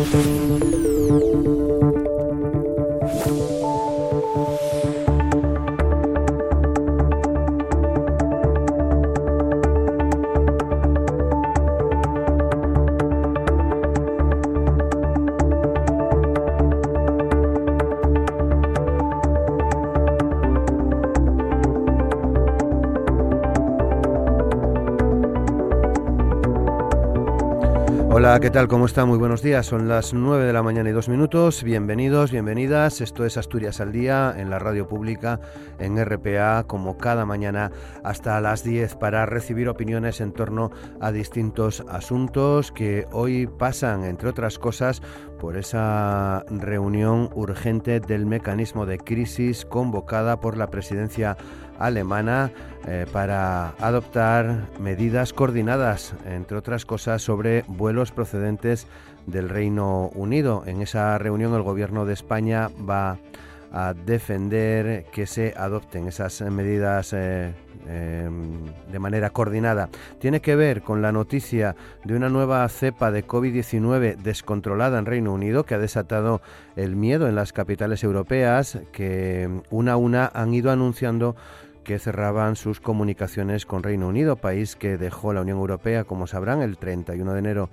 Hola, ¿qué tal? ¿Cómo está? Muy buenos días. Son las 9 de la mañana y dos minutos. Bienvenidos, bienvenidas. Esto es Asturias al Día en la radio pública, en RPA, como cada mañana hasta las 10 para recibir opiniones en torno a distintos asuntos que hoy pasan, entre otras cosas, por esa reunión urgente del mecanismo de crisis convocada por la presidencia alemana eh, para adoptar medidas coordinadas, entre otras cosas, sobre vuelos procedentes del Reino Unido. En esa reunión el Gobierno de España va a defender que se adopten esas medidas eh, em, de manera coordinada. Tiene que ver con la noticia de una nueva cepa de COVID-19 descontrolada en Reino Unido que ha desatado el miedo en las capitales europeas que una a una han ido anunciando que cerraban sus comunicaciones con Reino Unido, país que dejó la Unión Europea, como sabrán, el 31 de enero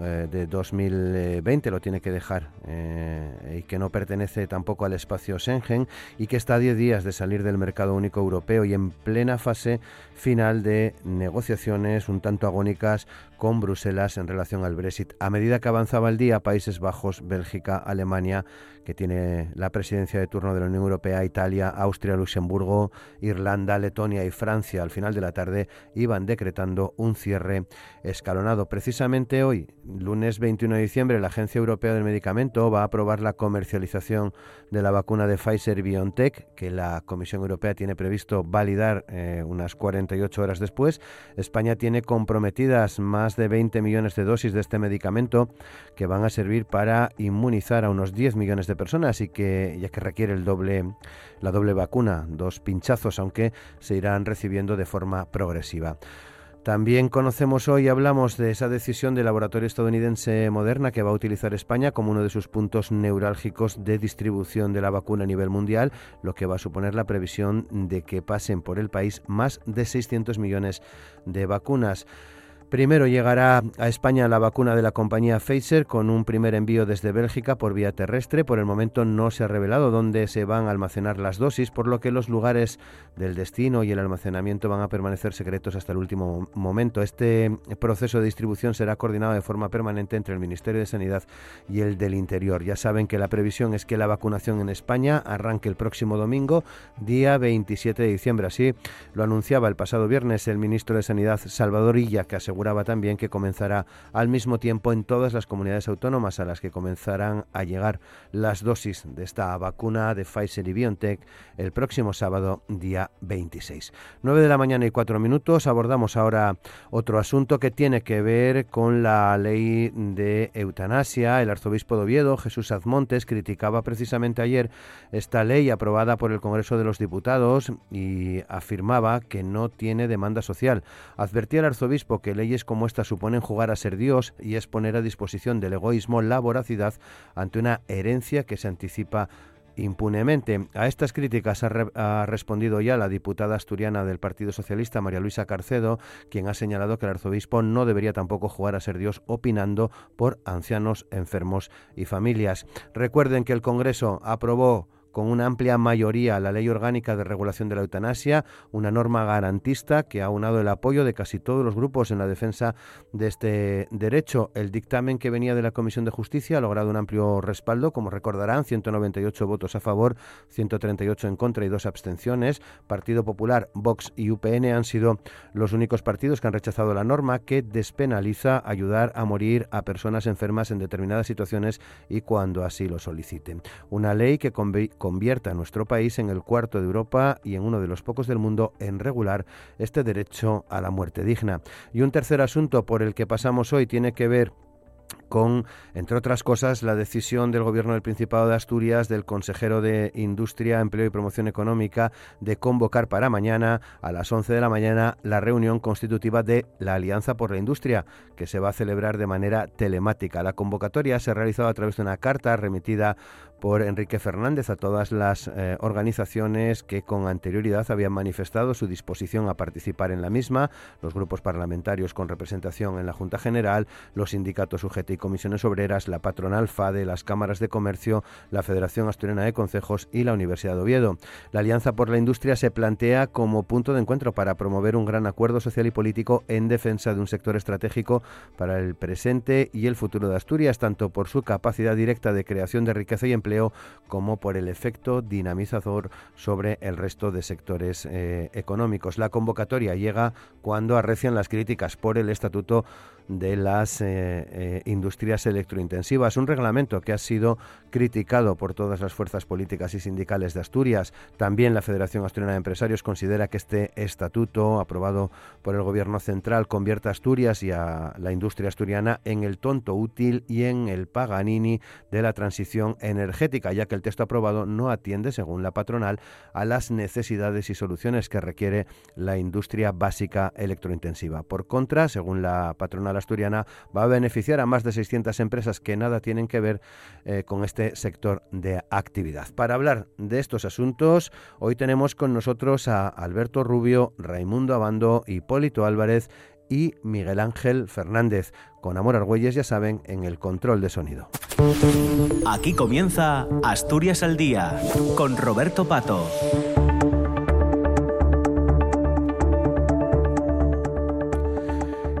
eh, de 2020 lo tiene que dejar eh, y que no pertenece tampoco al espacio Schengen y que está a 10 días de salir del mercado único europeo y en plena fase final de negociaciones un tanto agónicas con Bruselas en relación al Brexit. A medida que avanzaba el día, Países Bajos, Bélgica, Alemania, que tiene la presidencia de turno de la Unión Europea, Italia, Austria, Luxemburgo, Irlanda, Letonia y Francia, al final de la tarde iban decretando un cierre escalonado. Precisamente hoy, lunes 21 de diciembre, la Agencia Europea del Medicamento va a aprobar la comercialización de la vacuna de Pfizer BioNTech, que la Comisión Europea tiene previsto validar eh, unas 48 horas después. España tiene comprometidas más de 20 millones de dosis de este medicamento que van a servir para inmunizar a unos 10 millones de personas y que ya que requiere el doble la doble vacuna, dos pinchazos, aunque se irán recibiendo de forma progresiva. También conocemos hoy, hablamos de esa decisión del laboratorio estadounidense Moderna que va a utilizar España como uno de sus puntos neurálgicos de distribución de la vacuna a nivel mundial, lo que va a suponer la previsión de que pasen por el país más de 600 millones de vacunas. Primero llegará a España la vacuna de la compañía Pfizer con un primer envío desde Bélgica por vía terrestre. Por el momento no se ha revelado dónde se van a almacenar las dosis, por lo que los lugares del destino y el almacenamiento van a permanecer secretos hasta el último momento. Este proceso de distribución será coordinado de forma permanente entre el Ministerio de Sanidad y el del Interior. Ya saben que la previsión es que la vacunación en España arranque el próximo domingo, día 27 de diciembre. Así lo anunciaba el pasado viernes el ministro de Sanidad Salvador Illa, que aseguró aseguraba también que comenzará al mismo tiempo en todas las comunidades autónomas a las que comenzarán a llegar las dosis de esta vacuna de Pfizer y BioNTech el próximo sábado, día 26. 9 de la mañana y 4 minutos. Abordamos ahora otro asunto que tiene que ver con la ley de eutanasia. El arzobispo de Oviedo, Jesús Azmontes, criticaba precisamente ayer esta ley aprobada por el Congreso de los Diputados y afirmaba que no tiene demanda social. Advertía el arzobispo que ley como esta suponen jugar a ser Dios y es poner a disposición del egoísmo la voracidad ante una herencia que se anticipa impunemente. A estas críticas ha, respondido ya la diputada asturiana del Partido Socialista, María Luisa Carcedo, quien ha señalado que el arzobispo no debería tampoco jugar a ser Dios opinando por ancianos, enfermos y familias. Recuerden que el Congreso aprobó con una amplia mayoría la Ley Orgánica de Regulación de la Eutanasia, una norma garantista que ha unado el apoyo de casi todos los grupos en la defensa de este derecho. El dictamen que venía de la Comisión de Justicia ha logrado un amplio respaldo, como recordarán, 198 votos a favor, 138 en contra y dos abstenciones. Partido Popular, Vox y UPN han sido los únicos partidos que han rechazado la norma que despenaliza ayudar a morir a personas enfermas en determinadas situaciones y cuando así lo soliciten. Una ley que convierta a nuestro país en el cuarto de Europa y en uno de los pocos del mundo en regular este derecho a la muerte digna. Y un tercer asunto por el que pasamos hoy tiene que ver con, entre otras cosas, la decisión del Gobierno del Principado de Asturias, del consejero de Industria, Empleo y Promoción Económica, de convocar para mañana a las 11 de la mañana la reunión constitutiva de la Alianza por la Industria, que se va a celebrar de manera telemática. La convocatoria se ha realizado a través de una carta remitida por Enrique Fernández a todas las eh, organizaciones que con anterioridad habían manifestado su disposición a participar en la misma, los grupos parlamentarios con representación en la Junta General, los sindicatos UGT y comisiones obreras, la patronal FADE, las cámaras de comercio, la Federación Asturiana de Concejos y la Universidad de Oviedo. La Alianza por la Industria se plantea como punto de encuentro para promover un gran acuerdo social y político en defensa de un sector estratégico para el presente y el futuro de Asturias, tanto por su capacidad directa de creación de riqueza y empleo como por el efecto dinamizador sobre el resto de sectores eh, económicos. La convocatoria llega cuando arrecian las críticas por el estatuto de las eh, eh, industrias electrointensivas, un reglamento que ha sido criticado por todas las fuerzas políticas y sindicales de Asturias. También la Federación Asturiana de Empresarios considera que este estatuto aprobado por el Gobierno central convierte a Asturias y a la industria asturiana en el tonto útil y en el Paganini de la transición energética, ya que el texto aprobado no atiende, según la patronal, a las necesidades y soluciones que requiere la industria básica electrointensiva. Por contra, según la patronal asturiana va a beneficiar a más de 600 empresas que nada tienen que ver eh, con este sector de actividad. Para hablar de estos asuntos, hoy tenemos con nosotros a Alberto Rubio, Raimundo Abando, Hipólito Álvarez y Miguel Ángel Fernández. Con Amor Argüelles, ya saben, en el control de sonido. Aquí comienza Asturias al Día, con Roberto Pato.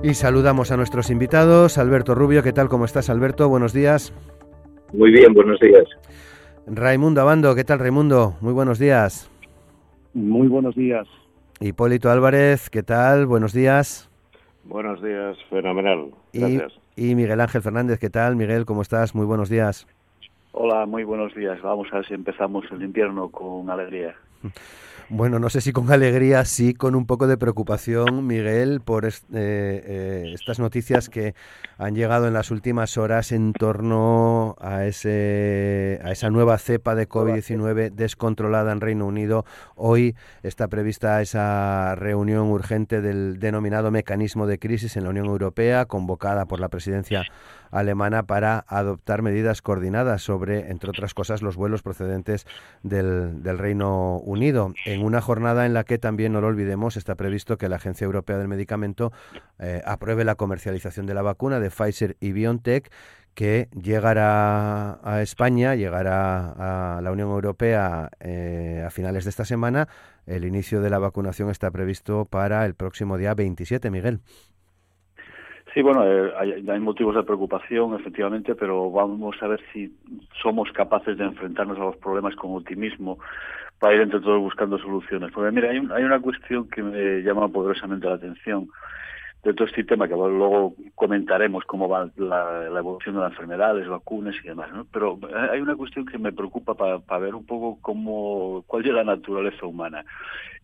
Y saludamos a nuestros invitados. Alberto Rubio, ¿qué tal? ¿Cómo estás, Alberto? Buenos días. Muy bien, buenos días. Raimundo Abando, ¿qué tal, Raimundo? Muy buenos días. Muy buenos días. Hipólito Álvarez, ¿qué tal? Buenos días. Buenos días, fenomenal. Gracias. Y, y Miguel Ángel Fernández, ¿qué tal? Miguel, ¿cómo estás? Muy buenos días. Hola, muy buenos días. Vamos a ver si empezamos el invierno con alegría. Bueno, no sé si con alegría, sí con un poco de preocupación, Miguel, por eh, eh, estas noticias que han llegado en las últimas horas en torno a, ese, a esa nueva cepa de COVID-19 descontrolada en Reino Unido. Hoy está prevista esa reunión urgente del denominado mecanismo de crisis en la Unión Europea, convocada por la presidencia alemana para adoptar medidas coordinadas sobre, entre otras cosas, los vuelos procedentes del, del Reino Unido. En una jornada en la que también, no lo olvidemos, está previsto que la Agencia Europea del Medicamento eh, apruebe la comercialización de la vacuna de Pfizer y BioNTech que llegará a España, llegará a la Unión Europea eh, a finales de esta semana. El inicio de la vacunación está previsto para el próximo día 27, Miguel. Sí, bueno, eh, hay, motivos de preocupación, efectivamente, pero vamos a ver si somos capaces de enfrentarnos a los problemas con optimismo para ir entre todos buscando soluciones. Porque mira, hay, hay una cuestión que me llama poderosamente la atención de todo este tema, que luego comentaremos cómo va la, evolución de la las vacunas y demás, ¿no? Pero hay una cuestión que me preocupa para ver un poco cómo, cuál es la naturaleza humana.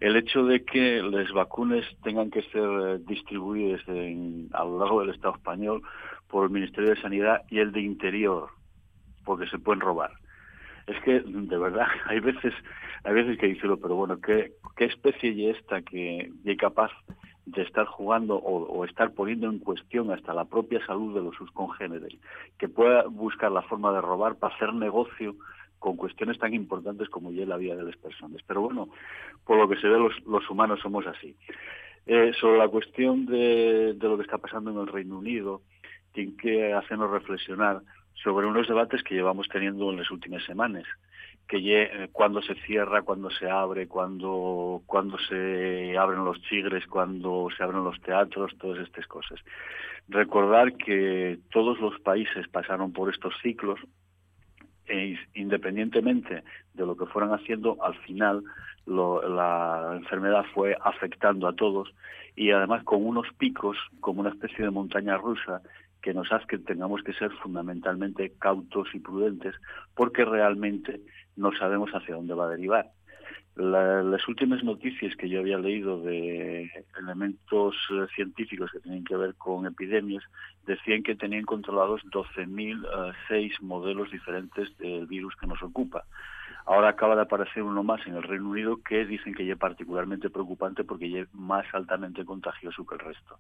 El hecho de que las vacunas tengan que ser eh, distribuidas en, a lo largo del Estado español por el Ministerio de Sanidad y el de Interior, porque se pueden robar. Es que, de verdad, hay veces, hay veces que decirlo, pero bueno, ¿qué, especie es esta que es capaz de estar jugando o, estar poniendo en cuestión hasta la propia salud de los sus congéneres, que pueda buscar la forma de robar para hacer negocio con cuestiones tan importantes como ya la vida de las personas. Pero bueno, por lo que se ve, los, humanos somos así. Eh, sobre la cuestión de lo que está pasando en el Reino Unido, tiene que hacernos reflexionar sobre unos debates que llevamos teniendo en las últimas semanas que eh, cuando se cierra, cuando se abre, cuando, cuando se abren los chigres, cuando se abren los teatros, todas estas cosas. Recordar que todos los países pasaron por estos ciclos e independientemente de lo que fueran haciendo, al final la enfermedad fue afectando a todos y además con unos picos como una especie de montaña rusa que nos hace que tengamos que ser fundamentalmente cautos y prudentes porque realmente no sabemos hacia dónde va a derivar. las últimas noticias que yo había leído de elementos eh, científicos que tienen que ver con epidemias decían que tenían controlados 12.006 modelos diferentes del virus que nos ocupa. Ahora acaba de aparecer uno más en el Reino Unido que dicen que ya es particularmente preocupante porque ya es más altamente contagioso que el resto.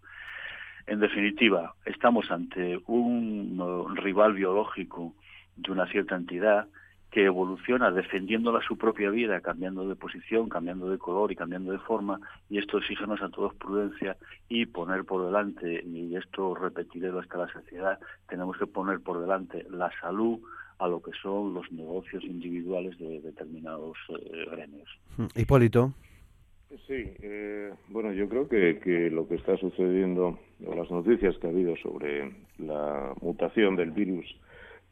En definitiva, estamos ante un rival biológico de una cierta entidad que evoluciona defendiéndola su propia vida, cambiando de posición, cambiando de color y cambiando de forma, y esto exígenos a todos prudencia y poner por delante, y esto repetiré hasta la sociedad, tenemos que poner por delante la salud a lo que son los negocios individuales de determinados eh, gremios. Hipólito. Sí, eh, bueno, yo creo que, que, lo que está sucediendo, o las noticias que ha habido sobre la mutación del virus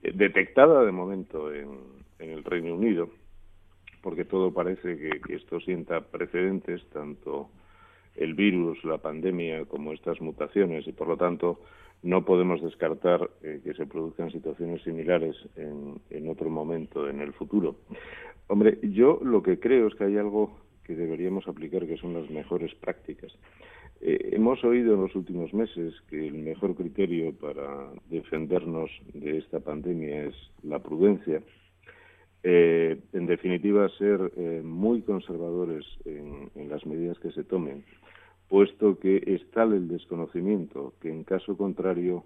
eh, detectada de momento en, en, el Reino Unido, porque todo parece que, que, esto sienta precedentes, tanto el virus, la pandemia, como estas mutaciones, y por lo tanto no podemos descartar eh, que se produzcan situaciones similares en, en otro momento en el futuro. Hombre, yo lo que creo es que hay algo deberíamos aplicar, que son las mejores prácticas. Eh, hemos oído en los últimos meses que el mejor criterio para defendernos de esta pandemia es la prudencia. Eh, en definitiva, ser eh, muy conservadores en, las medidas que se tomen, puesto que es tal el desconocimiento que, en caso contrario,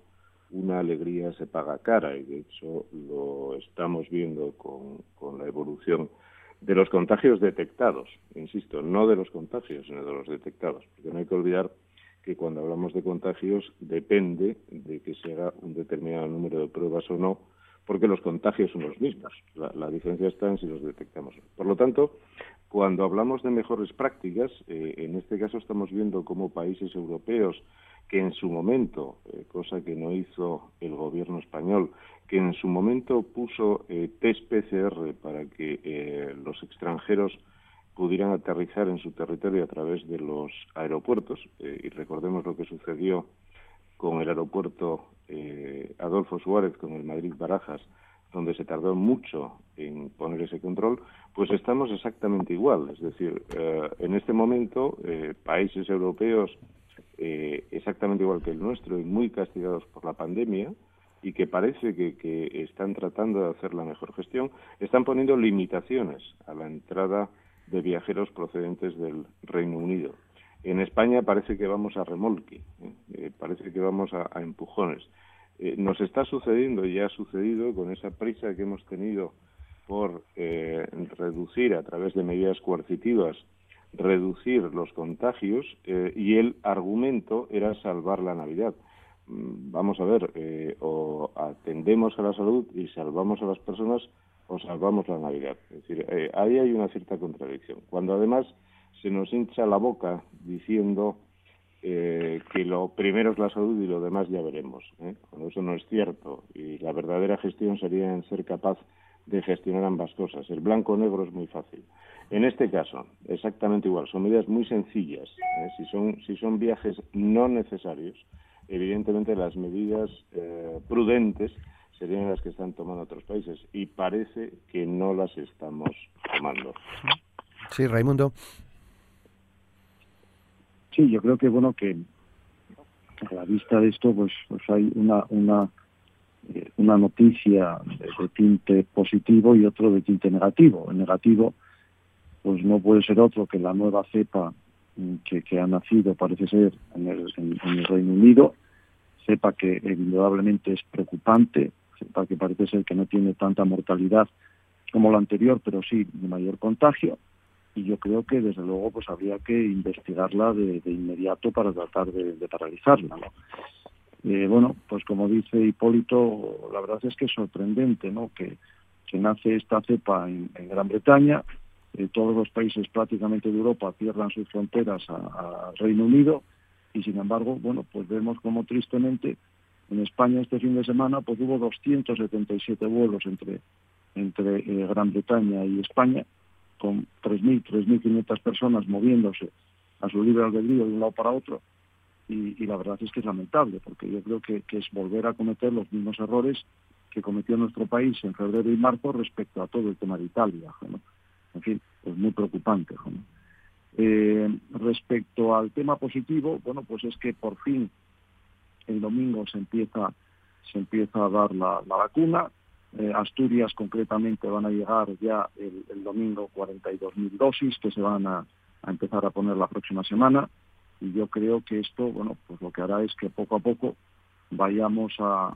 una alegría se paga cara, y de hecho lo estamos viendo con la evolución de los contagios detectados, insisto, no de los contagios, sino de los detectados, porque no hay que olvidar que cuando hablamos de contagios depende de que se haga un determinado número de pruebas o no, porque los contagios son los mismos. La, diferencia está en si los detectamos. Por lo tanto, cuando hablamos de mejores prácticas, eh, en este caso estamos viendo cómo países europeos que en su momento, eh, cosa que no hizo el gobierno español, que en su momento puso eh, test PCR para que eh, los extranjeros pudieran aterrizar en su territorio a través de los aeropuertos. Eh, y recordemos lo que sucedió con el aeropuerto Adolfo Suárez, con el Madrid Barajas, donde se tardó mucho en poner ese control, pues estamos exactamente igual. Es decir, en este momento, países europeos eh, exactamente igual que el nuestro y muy castigados por la pandemia, y que parece que, están tratando de hacer la mejor gestión, están poniendo limitaciones a la entrada de viajeros procedentes del Reino Unido. En España parece que vamos a remolque, ¿eh? Eh, parece que vamos a, empujones. Eh, nos está sucediendo y ha sucedido con esa prisa que hemos tenido por reducir a través de medidas coercitivas, reducir los contagios eh, y el argumento era salvar la Navidad. Mm, vamos a ver, eh, o atendemos a la salud y salvamos a las personas o salvamos la Navidad. Es decir, eh, ahí hay una cierta contradicción. Cuando además se nos hincha la boca diciendo eh, que lo primero es la salud y lo demás ya veremos. ¿eh? Cuando eso no es cierto y la verdadera gestión sería en ser capaz de gestionar ambas cosas. El blanco-negro es muy fácil. En este caso, exactamente igual. Son medidas muy sencillas. ¿eh? Si, son, si son viajes no necesarios, evidentemente las medidas eh, prudentes serían las que están tomando otros países y parece que no las estamos tomando. Sí, Raimundo. Sí, yo creo que bueno que a la vista de esto pues pues hay una una eh, una noticia de, de tinte positivo y otro de tinte negativo. El negativo pues no puede ser otro que la nueva cepa que, que ha nacido, parece ser, en el, en, el Reino Unido, sepa que indudablemente es preocupante, sepa que parece ser que no tiene tanta mortalidad como la anterior, pero sí de mayor contagio, y yo creo que desde luego pues habría que investigarla de, inmediato para tratar de, paralizarla. Eh, bueno, pues como dice Hipólito, la verdad es que es sorprendente, ¿no? Que, que nace esta cepa en Gran Bretaña, eh, todos los países prácticamente de Europa cierran sus fronteras al Reino Unido y sin embargo, bueno, pues vemos como tristemente en España este fin de semana pues hubo 277 vuelos entre entre eh, Gran Bretaña y España con 3.000, 3.500 personas moviéndose a su libre albedrío de un lado para otro y, la verdad es que es lamentable porque yo creo que, que es volver a cometer los mismos errores que cometió nuestro país en febrero y marzo respecto a todo el tema de Italia. ¿no? En fin, pues muy preocupante. Eh, respecto al tema positivo, bueno, pues es que por fin el domingo se empieza se empieza a dar la, vacuna. Eh, Asturias concretamente van a llegar ya el, domingo 42.000 dosis que se van a, a, empezar a poner la próxima semana y yo creo que esto, bueno, pues lo que hará es que poco a poco vayamos a,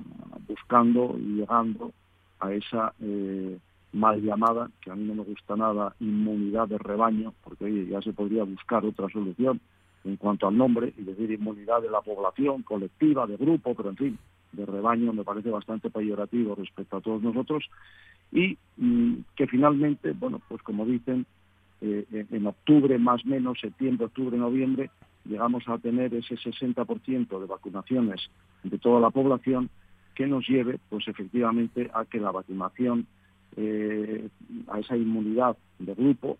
buscando y llegando a esa eh, mal llamada, que a mí no me gusta nada, inmunidad de rebaño, porque oye, ya se podría buscar otra solución en cuanto al nombre y decir inmunidad de la población colectiva, de grupo, pero en fin, de rebaño me parece bastante peyorativo respecto a todos nosotros. Y mm, que finalmente, bueno, pues como dicen, eh, en octubre más o menos, septiembre, octubre, noviembre, llegamos a tener ese 60% de vacunaciones de toda la población que nos lleve, pues efectivamente, a que la vacunación, eh, a esa inmunidad de grupo,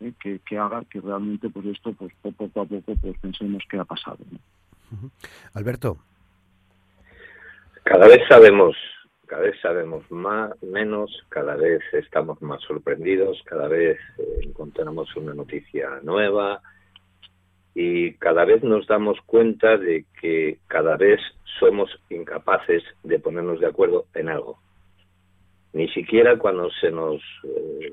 eh, que, haga que realmente, pues esto, pues poco a poco, pues pensemos que ha pasado. Alberto. Cada vez sabemos, cada vez sabemos más, menos, cada vez estamos más sorprendidos, cada vez eh, encontramos una noticia nueva, y cada vez nos damos cuenta de que cada vez somos incapaces de ponernos de acuerdo en algo. Ni siquiera cuando se nos eh,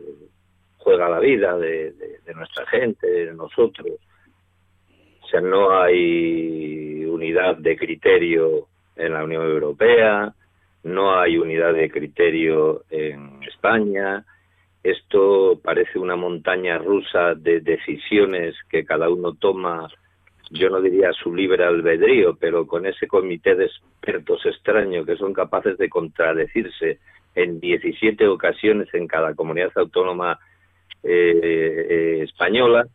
juega la vida de, nuestra gente, de nosotros. O sea, no hay unidad de criterio en la Unión Europea, no hay unidad de criterio en España, esto parece una montaña rusa de decisiones que cada uno toma, yo no diría su libre albedrío, pero con ese comité de expertos extraño que son capaces de contradecirse en 17 ocasiones en cada comunidad autónoma eh, eh, española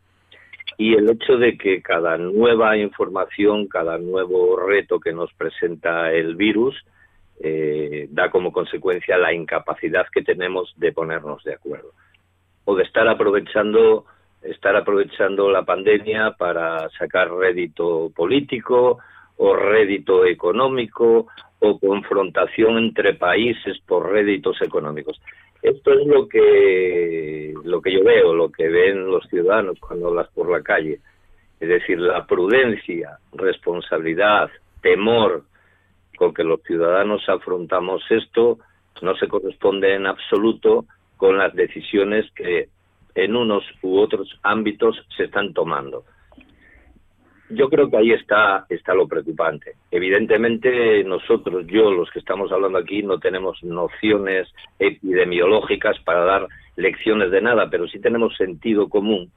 y el hecho de que cada nueva información, cada nuevo reto que nos presenta el virus, eh, da como consecuencia la incapacidad que tenemos de ponernos de acuerdo. O de estar aprovechando estar aprovechando la pandemia para sacar rédito político o rédito económico confrontación entre países por réditos económicos. Esto es lo que lo que yo veo, lo que ven los ciudadanos cuando hablas por la calle. Es decir, la prudencia, responsabilidad, temor, con que los ciudadanos afrontamos esto no se corresponde en absoluto con las decisiones que en unos u otros ámbitos se están tomando. Yo creo que ahí está, está lo preocupante. Evidentemente nosotros, yo, los que estamos hablando aquí, no tenemos nociones epidemiológicas para dar lecciones de nada, pero sí tenemos sentido común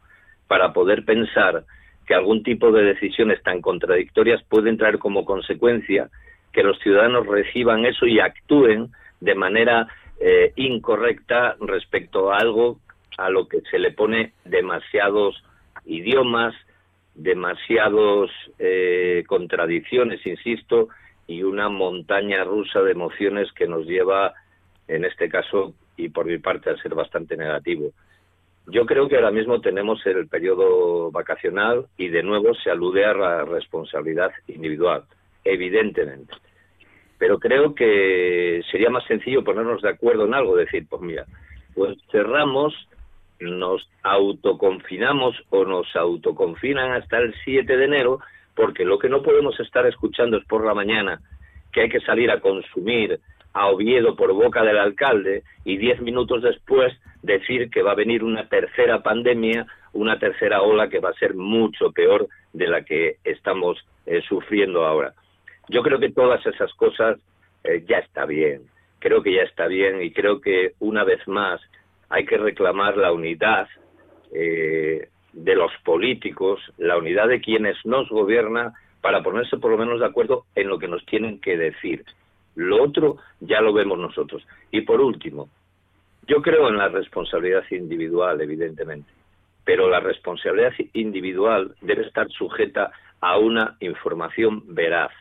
para poder pensar que algún tipo de decisiones tan contradictorias pueden traer como consecuencia que los ciudadanos reciban eso y actúen de manera eh, incorrecta respecto a algo a lo que se le pone demasiados idiomas, demasiados eh, contradicciones, insisto, y una montaña rusa de emociones que nos lleva, en este caso, y por mi parte, a ser bastante negativo. Yo creo que ahora mismo tenemos el periodo vacacional y de nuevo se alude a la responsabilidad individual evidentemente. Pero creo que sería más sencillo ponernos de acuerdo en algo, decir, pues mira, pues cerramos, nos autoconfinamos o nos autoconfinan hasta el 7 de enero, porque lo que no podemos estar escuchando es por la mañana que hay que salir a consumir a Oviedo por boca del alcalde y diez minutos después decir que va a venir una tercera pandemia, una tercera ola que va a ser mucho peor de la que estamos eh, sufriendo ahora. Yo creo que todas esas cosas eh, ya está bien, creo que ya está bien y creo que una vez más hay que reclamar la unidad eh, de los políticos, la unidad de quienes nos gobiernan para ponerse por lo menos de acuerdo en lo que nos tienen que decir. Lo otro ya lo vemos nosotros. Y por último, yo creo en la responsabilidad individual, evidentemente, pero la responsabilidad individual debe estar sujeta a una información veraz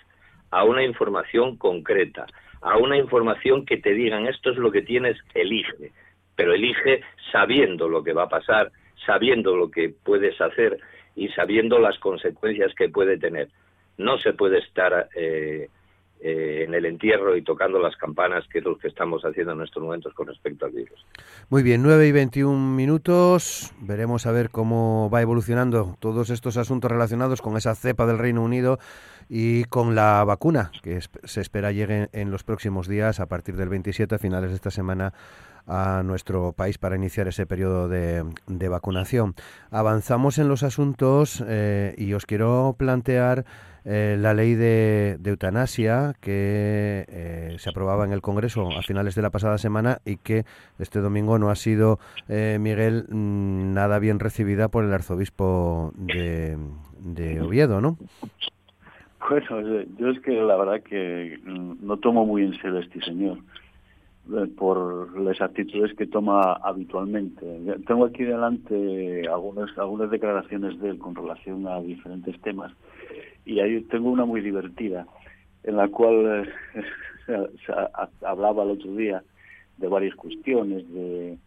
a una información concreta, a una información que te digan esto es lo que tienes, elige, pero elige sabiendo lo que va a pasar, sabiendo lo que puedes hacer y sabiendo las consecuencias que puede tener. No se puede estar eh, eh, en el entierro y tocando las campanas, que es lo que estamos haciendo en estos momentos con respecto al virus. Muy bien, 9 y 21 minutos. Veremos a ver cómo va evolucionando todos estos asuntos relacionados con esa cepa del Reino Unido y con la vacuna, que se espera llegue en los próximos días, a partir del 27, a finales de esta semana, a nuestro país para iniciar ese periodo de, vacunación. Avanzamos en los asuntos eh, y os quiero plantear eh, la ley de, eutanasia que eh, se aprobaba en el Congreso a finales de la pasada semana y que este domingo no ha sido, eh, Miguel, mm, nada bien recibida por el arzobispo de, de Oviedo, ¿no? Bueno, yo es que la verdad que mm, no tomo muy en serio este señor por las actitudes que toma habitualmente. Tengo aquí delante algunas, algunas declaraciones de él con relación a diferentes temas y ahí tengo una muy divertida en la cual eh, se, hablaba el otro día de varias cuestiones, de,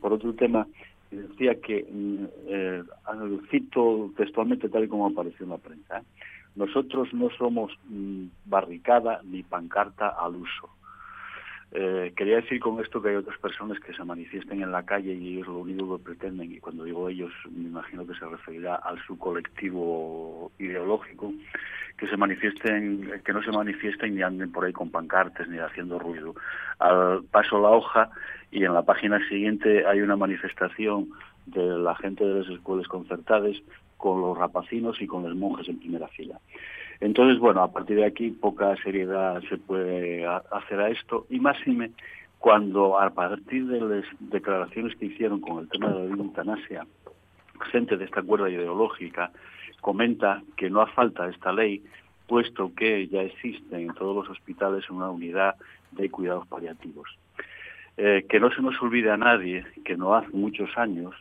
por otro tema, decía que, mm, eh, cito textualmente tal y como apareció en la prensa, ¿eh? nosotros no somos mm, barricada ni pancarta al uso. Eh, quería decir con esto que hay otras personas que se manifiesten en la calle y ellos lo único que pretenden, y cuando digo ellos me imagino que se referirá al su colectivo ideológico, que se manifiesten, que no se manifiesten ni anden por ahí con pancartes ni haciendo ruido. Al paso la hoja y en la página siguiente hay una manifestación de la gente de las escuelas concertadas con los rapacinos y con los monjes en primera fila. Entonces, bueno, a partir de aquí poca seriedad se puede hacer a esto y más me cuando a partir de las declaraciones que hicieron con el tema de la eutanasia, gente de esta cuerda ideológica comenta que no hace falta esta ley, puesto que ya existe en todos los hospitales una unidad de cuidados paliativos. Eh, que no se nos olvide a nadie que no hace muchos años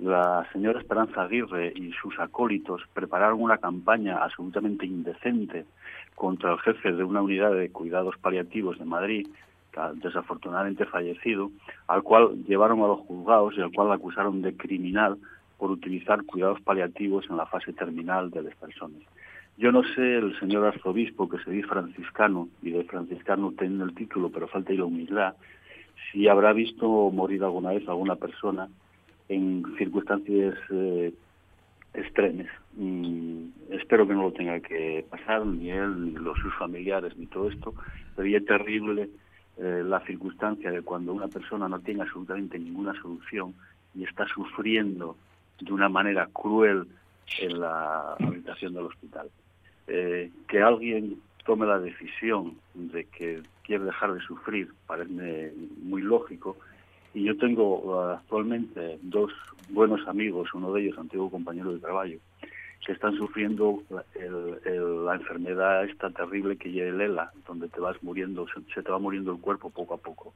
la señora Esperanza Aguirre y sus acólitos prepararon una campaña absolutamente indecente contra el jefe de una unidad de cuidados paliativos de Madrid, desafortunadamente fallecido, al cual llevaron a los juzgados y al cual acusaron de criminal por utilizar cuidados paliativos en la fase terminal de las personas. Yo no sé el señor arzobispo, que se dice franciscano, y de franciscano tiene el título, pero falta y la humildad, si habrá visto morir alguna vez alguna persona en circunstancias eh, extremas. espero que no lo tenga que pasar, ni él, ni los sus familiares, ni todo esto. Sería terrible eh, la circunstancia de cuando una persona no tiene absolutamente ninguna solución y está sufriendo de una manera cruel en la habitación del hospital. Eh, que alguien tome la decisión de que quiere dejar de sufrir parece muy lógico, y yo tengo uh, actualmente dos buenos amigos, uno de ellos antiguo compañero de trabajo, que están sufriendo la enfermedad esta terrible que lleva el ELA, donde te vas muriendo, se, te va muriendo el cuerpo poco a poco.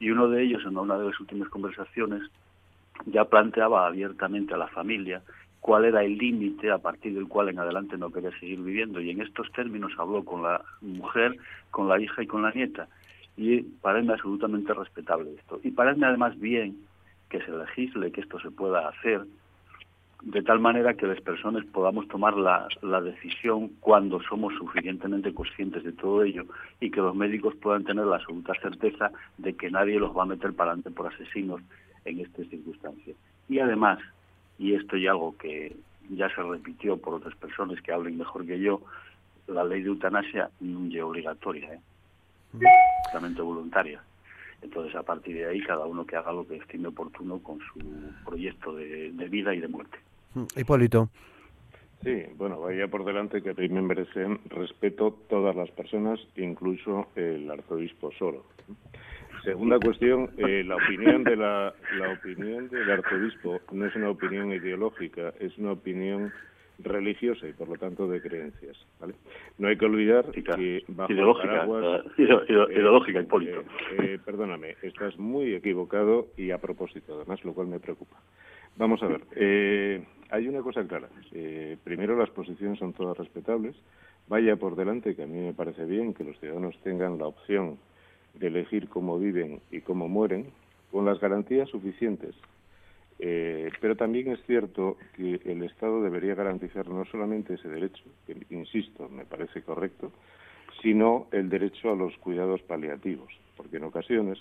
Y uno de ellos, en una de las últimas conversaciones, ya planteaba abiertamente a la familia cuál era el límite a partir del cual en adelante no quería seguir viviendo. Y en estos términos habló con la mujer, con la hija y con la nieta y parece absolutamente respetable esto. Y parece además bien que se legisle que esto se pueda hacer de tal manera que las personas podamos tomar la, decisión cuando somos suficientemente conscientes de todo ello y que los médicos puedan tener la absoluta certeza de que nadie los va a meter para adelante por asesinos en estas circunstancias. Y además, y esto ya algo que ya se repitió por otras personas que hablen mejor que yo, la ley de eutanasia no es obligatoria. ¿eh? Totalmente voluntaria. Entonces, a partir de ahí, cada uno que haga lo que estime oportuno con su proyecto de, vida y de muerte. Hipólito. Sí, bueno, vaya por delante que a mí me merecen respeto todas las personas, incluso el arzobispo solo. Segunda cuestión, eh, la opinión de la, la opinión del arzobispo no es una opinión ideológica, es una opinión religiosa y por lo tanto de creencias. ¿vale? No hay que olvidar que bajo ideológica, eh, ideológica, Hipólito. Eh, eh, perdóname, estás muy equivocado y a propósito, además, lo cual me preocupa. Vamos a ver, eh, hay una cosa clara. primero, las posiciones son todas respetables. Vaya por delante, que a mí me parece bien que los ciudadanos tengan la opción de elegir cómo viven y cómo mueren, con las garantías suficientes Eh, pero también es cierto que el Estado debería garantizar no solamente ese derecho, que insisto, me parece correcto, sino el derecho a los cuidados paliativos, porque en ocasiones,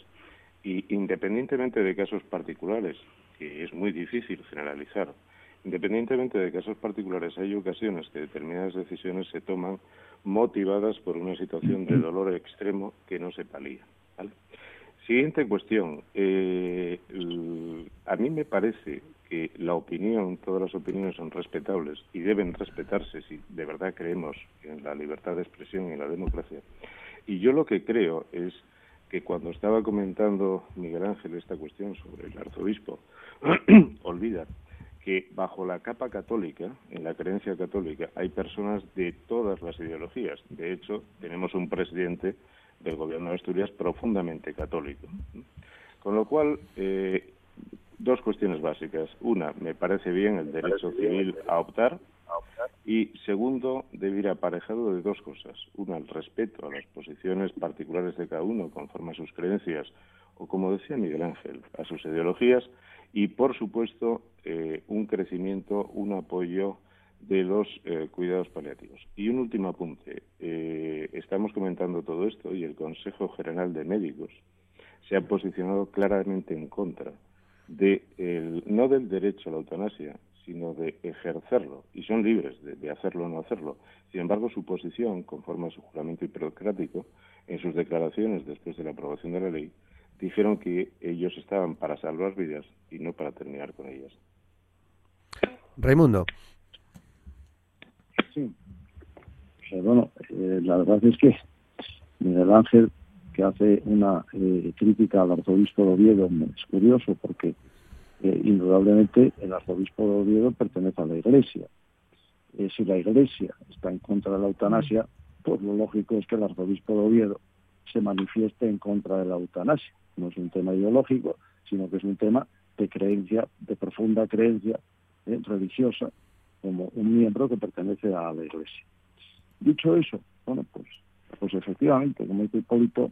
y independientemente de casos particulares, que es muy difícil generalizar, independientemente de casos particulares, hay ocasiones que determinadas decisiones se toman motivadas por una situación de dolor extremo que no se palía. Siguiente cuestión. Eh, a mí me parece que la opinión, todas las opiniones son respetables y deben respetarse si de verdad creemos en la libertad de expresión y en la democracia. Y yo lo que creo es que cuando estaba comentando Miguel Ángel esta cuestión sobre el arzobispo, olvida que bajo la capa católica, en la creencia católica, hay personas de todas las ideologías. De hecho, tenemos un presidente del gobierno de Asturias profundamente católico. Con lo cual, eh, dos cuestiones básicas. Una, me parece bien el derecho civil a optar. Y segundo, debe ir aparejado de dos cosas. Una, el respeto a las posiciones particulares de cada uno conforme a sus creencias o, como decía Miguel Ángel, a sus ideologías. Y, por supuesto, eh, un crecimiento, un apoyo de los eh, cuidados paliativos. Y un último apunte. Eh, estamos comentando todo esto y el Consejo General de Médicos se ha posicionado claramente en contra de el, no del derecho a la eutanasia, sino de ejercerlo. Y son libres de, hacerlo o no hacerlo. Sin embargo, su posición, conforme a su juramento hipocrático, en sus declaraciones después de la aprobación de la ley, dijeron que ellos estaban para salvar vidas y no para terminar con ellas. Raimundo. Sí. bueno, eh, la verdad es que Miguel Ángel, que hace una eh, crítica al arzobispo de Oviedo, es curioso porque eh, indudablemente el arzobispo de Oviedo pertenece a la Iglesia. si la Iglesia está en contra de la eutanasia, pues lo lógico es que el arzobispo de Oviedo se manifieste en contra de la eutanasia. No es un tema ideológico, sino que es un tema de creencia, de profunda creencia religiosa como un miembro que pertenece a la Iglesia. Dicho eso, bueno, pues, pues efectivamente, como dice Hipólito,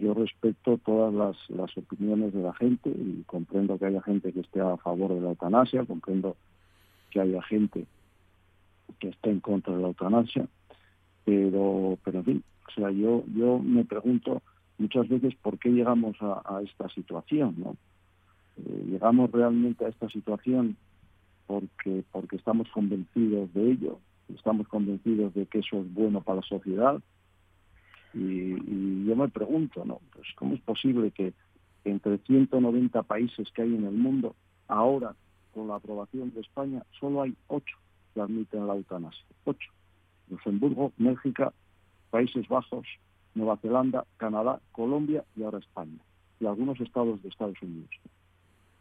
yo respeto todas las, las opiniones de la gente y comprendo que haya gente que esté a favor de la eutanasia, comprendo que haya gente que esté en contra de la eutanasia, pero, pero en fin, o sea, yo, yo me pregunto muchas veces por qué llegamos a, esta situación, ¿no? Eh, llegamos realmente a esta situación porque, porque estamos convencidos de ello, estamos convencidos de que eso es bueno para la sociedad. Y, yo me pregunto, ¿no? Pues, ¿cómo es posible que entre 190 países que hay en el mundo, ahora, con la aprobación de España, solo hay ocho que admiten la eutanasia? Ocho. Luxemburgo, México, Países Bajos, Nueva Zelanda, Canadá, Colombia y ahora España. Y algunos estados de Estados Unidos.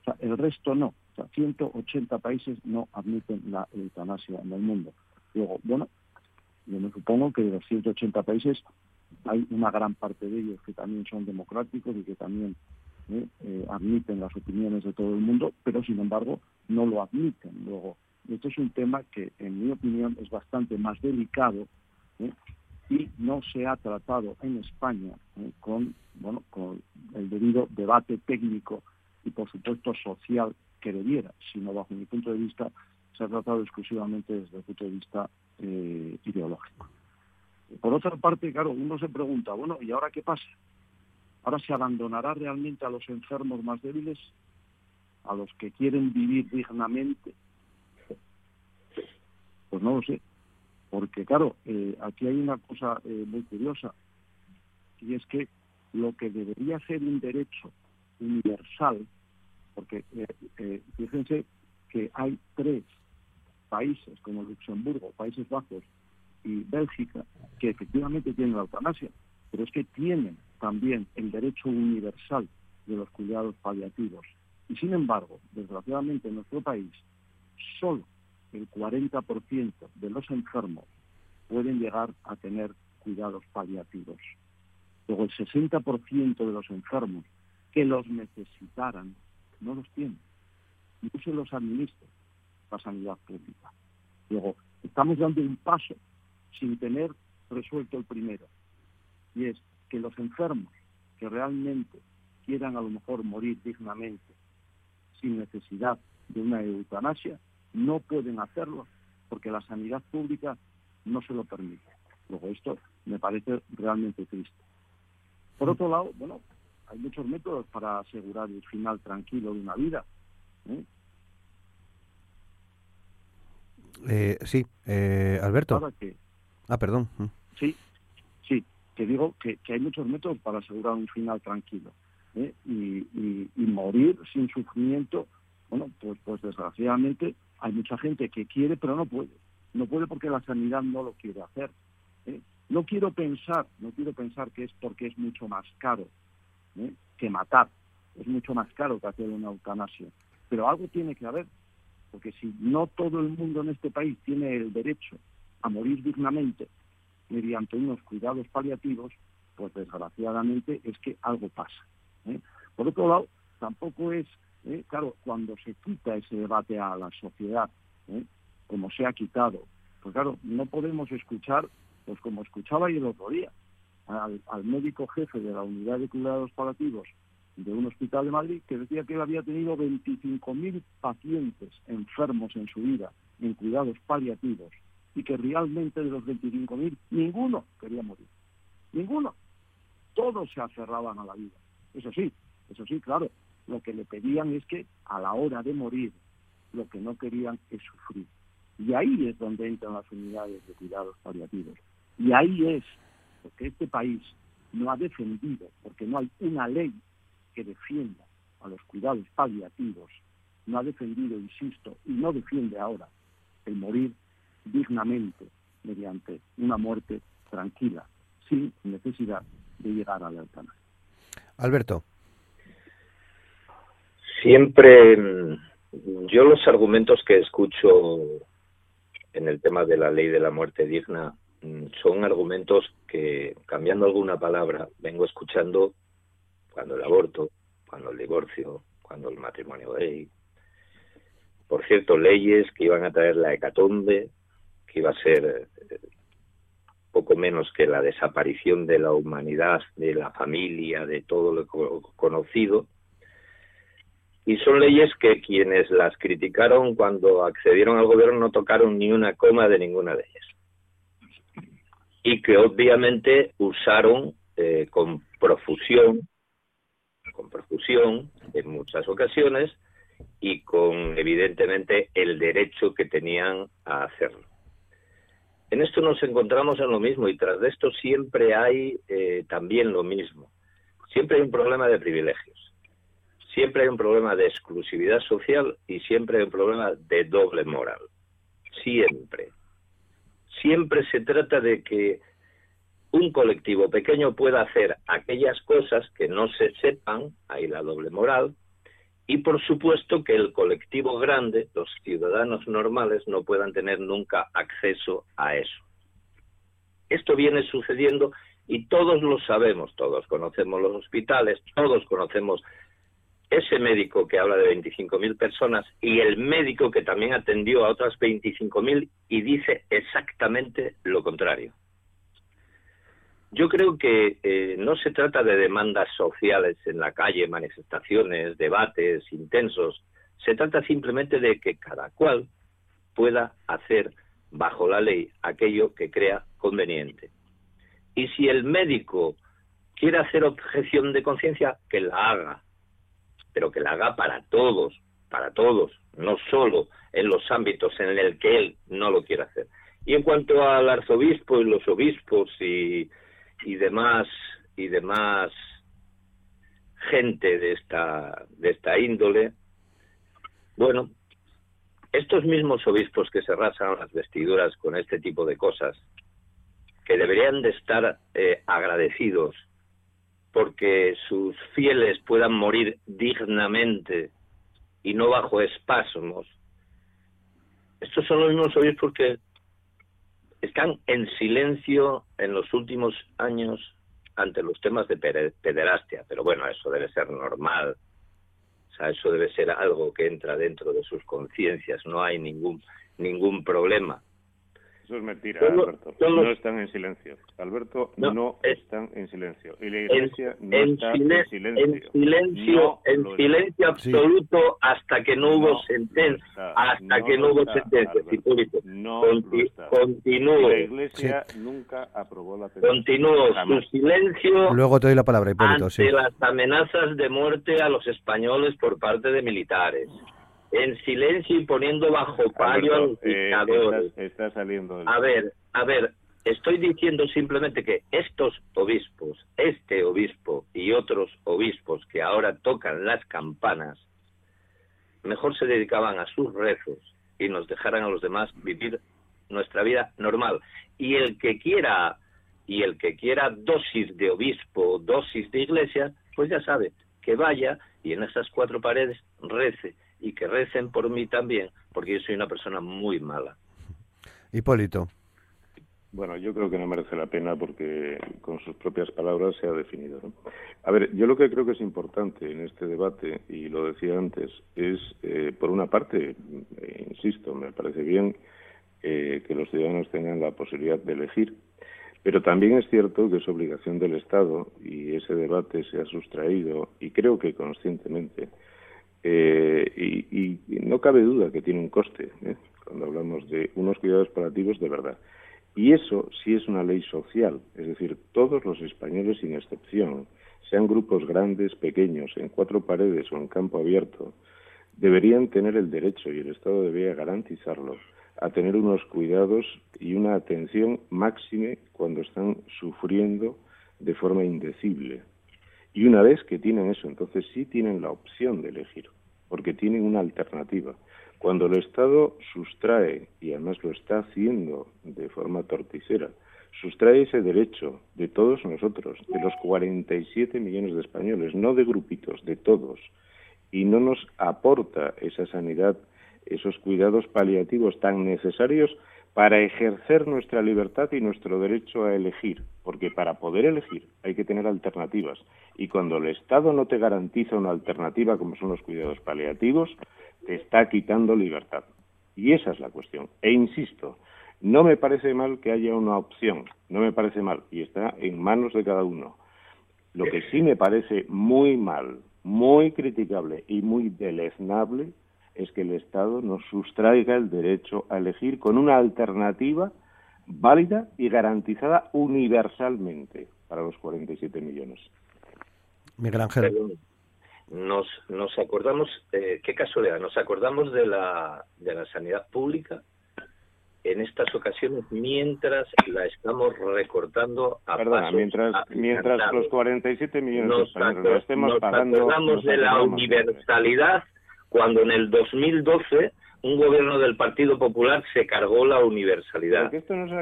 O sea, el resto no. 180 países no admiten la eutanasia en el mundo. Luego, bueno, yo me supongo que de los 180 países hay una gran parte de ellos que también son democráticos y que también eh, eh, admiten las opiniones de todo el mundo, pero sin embargo no lo admiten. Luego, esto es un tema que, en mi opinión, es bastante más delicado ¿eh? y no se ha tratado en España con, bueno, con el debido debate técnico y, por supuesto, social que debiera, sino bajo mi punto de vista se ha tratado exclusivamente desde el punto de vista eh, ideológico. Por otra parte, claro, uno se pregunta, bueno, ¿y ahora qué pasa? ¿Ahora se abandonará realmente a los enfermos más débiles? ¿A los que quieren vivir dignamente? Pues no lo sé, porque claro, eh, aquí hay una cosa eh, muy curiosa, y es que lo que debería ser un derecho universal porque eh, eh, fíjense que hay tres países como Luxemburgo, Países Bajos y Bélgica que efectivamente tienen la eutanasia, pero es que tienen también el derecho universal de los cuidados paliativos. Y sin embargo, desgraciadamente en nuestro país, solo el 40% de los enfermos pueden llegar a tener cuidados paliativos. Luego el 60% de los enfermos que los necesitaran no los tiene. No se los administra la sanidad pública. Luego, estamos dando un paso sin tener resuelto el primero, y es que los enfermos que realmente quieran a lo mejor morir dignamente, sin necesidad de una eutanasia, no pueden hacerlo porque la sanidad pública no se lo permite. Luego esto me parece realmente triste. Por otro lado, bueno, hay muchos métodos para asegurar el final tranquilo de una vida. ¿eh? Eh, sí, eh, Alberto. ah, perdón. Mm. Sí, sí, te digo que, hay muchos métodos para asegurar un final tranquilo. ¿eh? Y, morir sin sufrimiento, bueno, pues, pues desgraciadamente hay mucha gente que quiere pero no puede. No puede porque la sanidad no lo quiere hacer. No quiero pensar, no quiero pensar que es porque es mucho más caro que matar. Es mucho más caro que hacer una eutanasia. Pero algo tiene que haber porque si no todo el mundo en este país tiene el derecho a morir dignamente mediante unos cuidados paliativos, pues desgraciadamente es que algo pasa. ¿eh? Por otro lado, tampoco es, ¿eh? claro, cuando se quita ese debate a la sociedad, ¿eh? como se ha quitado, pues claro, no podemos escuchar, pues como escuchaba yo el otro día, al, al médico jefe de la unidad de cuidados paliativos de un hospital de Madrid que decía que él había tenido 25.000 pacientes enfermos en su vida en cuidados paliativos y que realmente de los 25.000 ninguno quería morir. Ninguno. Todos se aferraban a la vida. Eso sí, eso sí, claro, lo que le pedían es que a la hora de morir lo que no querían es sufrir. Y ahí es donde entran las unidades de cuidados paliativos. Y ahí es porque este país no ha defendido, porque no hay una ley que defienda a los cuidados paliativos, no ha defendido, insisto, y no defiende ahora el morir dignamente mediante una muerte tranquila, sin necesidad de llegar a la eutanasia. Alberto. Siempre mm, yo los argumentos que escucho en el tema de la ley de la muerte digna son argumentos que, cambiando alguna palabra, vengo escuchando cuando el aborto, cuando el divorcio, cuando el matrimonio gay. Por cierto, leyes que iban a traer la hecatombe, que iba a ser eh, poco menos que la desaparición de la humanidad, de la familia, de todo lo conocido. Y son leyes que quienes las criticaron cuando accedieron al gobierno no tocaron ni una coma de ninguna de ellas. Y que obviamente usaron eh, con profusión con percusión en muchas ocasiones y con evidentemente el derecho que tenían a hacerlo. En esto nos encontramos en lo mismo y tras de esto siempre hay eh, también lo mismo. Siempre hay un problema de privilegios, siempre hay un problema de exclusividad social y siempre hay un problema de doble moral. Siempre. Siempre se trata de que un colectivo pequeño pueda hacer aquellas cosas que no se sepan, hay la doble moral, y por supuesto que el colectivo grande, los ciudadanos normales, no puedan tener nunca acceso a eso. Esto viene sucediendo y todos lo sabemos, todos conocemos los hospitales, todos conocemos ese médico que habla de 25.000 personas y el médico que también atendió a otras 25.000 y dice exactamente lo contrario. Yo creo que eh, no se trata de demandas sociales en la calle, manifestaciones, debates intensos. Se trata simplemente de que cada cual pueda hacer bajo la ley aquello que crea conveniente. Y si el médico quiere hacer objeción de conciencia, que la haga, pero que la haga para todos, para todos, no solo en los ámbitos en el que él no lo quiere hacer. Y en cuanto al arzobispo y los obispos y y demás y demás gente de esta de esta índole bueno estos mismos obispos que se rasan las vestiduras con este tipo de cosas que deberían de estar eh, agradecidos porque sus fieles puedan morir dignamente y no bajo espasmos estos son los mismos obispos que están en silencio en los últimos años ante los temas de pederastia, pero bueno, eso debe ser normal. O sea, eso debe ser algo que entra dentro de sus conciencias, no hay ningún ningún problema. Eso es mentira, Alberto. No están en silencio. Alberto, no, están en silencio. Y la Iglesia no está en silencio. En silencio, en silencio absoluto hasta que no hubo sentencia. Hasta que no hubo sentencia. No Continúo. La Iglesia nunca aprobó la Continúo su silencio. Luego te doy la palabra, Hipólito. Ante las amenazas de muerte a los españoles por parte de militares en silencio y poniendo bajo palio a los eh, dictadores. está, saliendo A ver, a ver, estoy diciendo simplemente que estos obispos, este obispo y otros obispos que ahora tocan las campanas, mejor se dedicaban a sus rezos y nos dejaran a los demás vivir nuestra vida normal. Y el que quiera y el que quiera dosis de obispo, dosis de iglesia, pues ya sabe que vaya y en esas cuatro paredes rece y que recen por mí también, porque yo soy una persona muy mala. Hipólito. Bueno, yo creo que no merece la pena porque con sus propias palabras se ha definido. A ver, yo lo que creo que es importante en este debate, y lo decía antes, es, eh, por una parte, eh, insisto, me parece bien eh, que los ciudadanos tengan la posibilidad de elegir, pero también es cierto que es obligación del Estado, y ese debate se ha sustraído, y creo que conscientemente, eh, y, no cabe duda que tiene un coste ¿eh? cuando hablamos de unos cuidados paliativos de verdad. Y eso sí es una ley social, es decir, todos los españoles sin excepción, sean grupos grandes, pequeños, en cuatro paredes o en campo abierto, deberían tener el derecho, y el Estado debería garantizarlo, a tener unos cuidados y una atención máxime cuando están sufriendo de forma indecible. Y una vez que tienen eso, entonces sí tienen la opción de elegir, porque tienen una alternativa. Cuando el Estado sustrae, y además lo está haciendo de forma torticera, sustrae ese derecho de todos nosotros, de los 47 millones de españoles, no de grupitos, de todos, y no nos aporta esa sanidad, esos cuidados paliativos tan necesarios para ejercer nuestra libertad y nuestro derecho a elegir, porque para poder elegir hay que tener alternativas. Y cuando el Estado no te garantiza una alternativa como son los cuidados paliativos, te está quitando libertad. Y esa es la cuestión. E insisto, no me parece mal que haya una opción, no me parece mal, y está en manos de cada uno. Lo que sí me parece muy mal, muy criticable y muy deleznable es que el Estado nos sustraiga el derecho a elegir con una alternativa válida y garantizada universalmente para los 47 millones. Miguel Ángel. Nos, nos acordamos, eh, qué casualidad, nos acordamos de la, de la sanidad pública en estas ocasiones mientras la estamos recortando a Perdona, mientras, mientras los 47 millones de estemos pagando... Nos acordamos de la universalidad cuando en el 2012 un gobierno del Partido Popular se cargó la universalidad.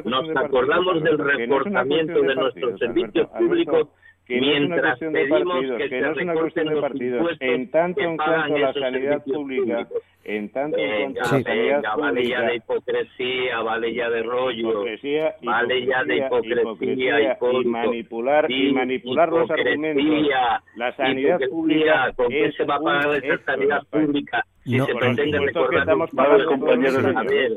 Nos acordamos del reportamiento de, nuestros servicios públicos mientras pedimos que, se recorten los impuestos en tanto en cuanto la sanidad pública en tanto en cuanto la sanidad pública vale ya de hipocresía vale ya de rollo. Vale ya de hipocresía, y manipular y manipular los argumentos. la sanidad pública ¿con qué se va a pagar esa sanidad pública si se pretende recordar compañeros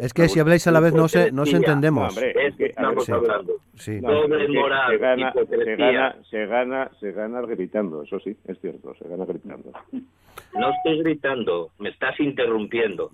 es que si habláis a la vez no se no se entendemos es que estamos hablando sí. doble moral se gana, se gana se gana se gana gritando eso sí es cierto se gana gritando no estoy gritando, me estás interrumpiendo.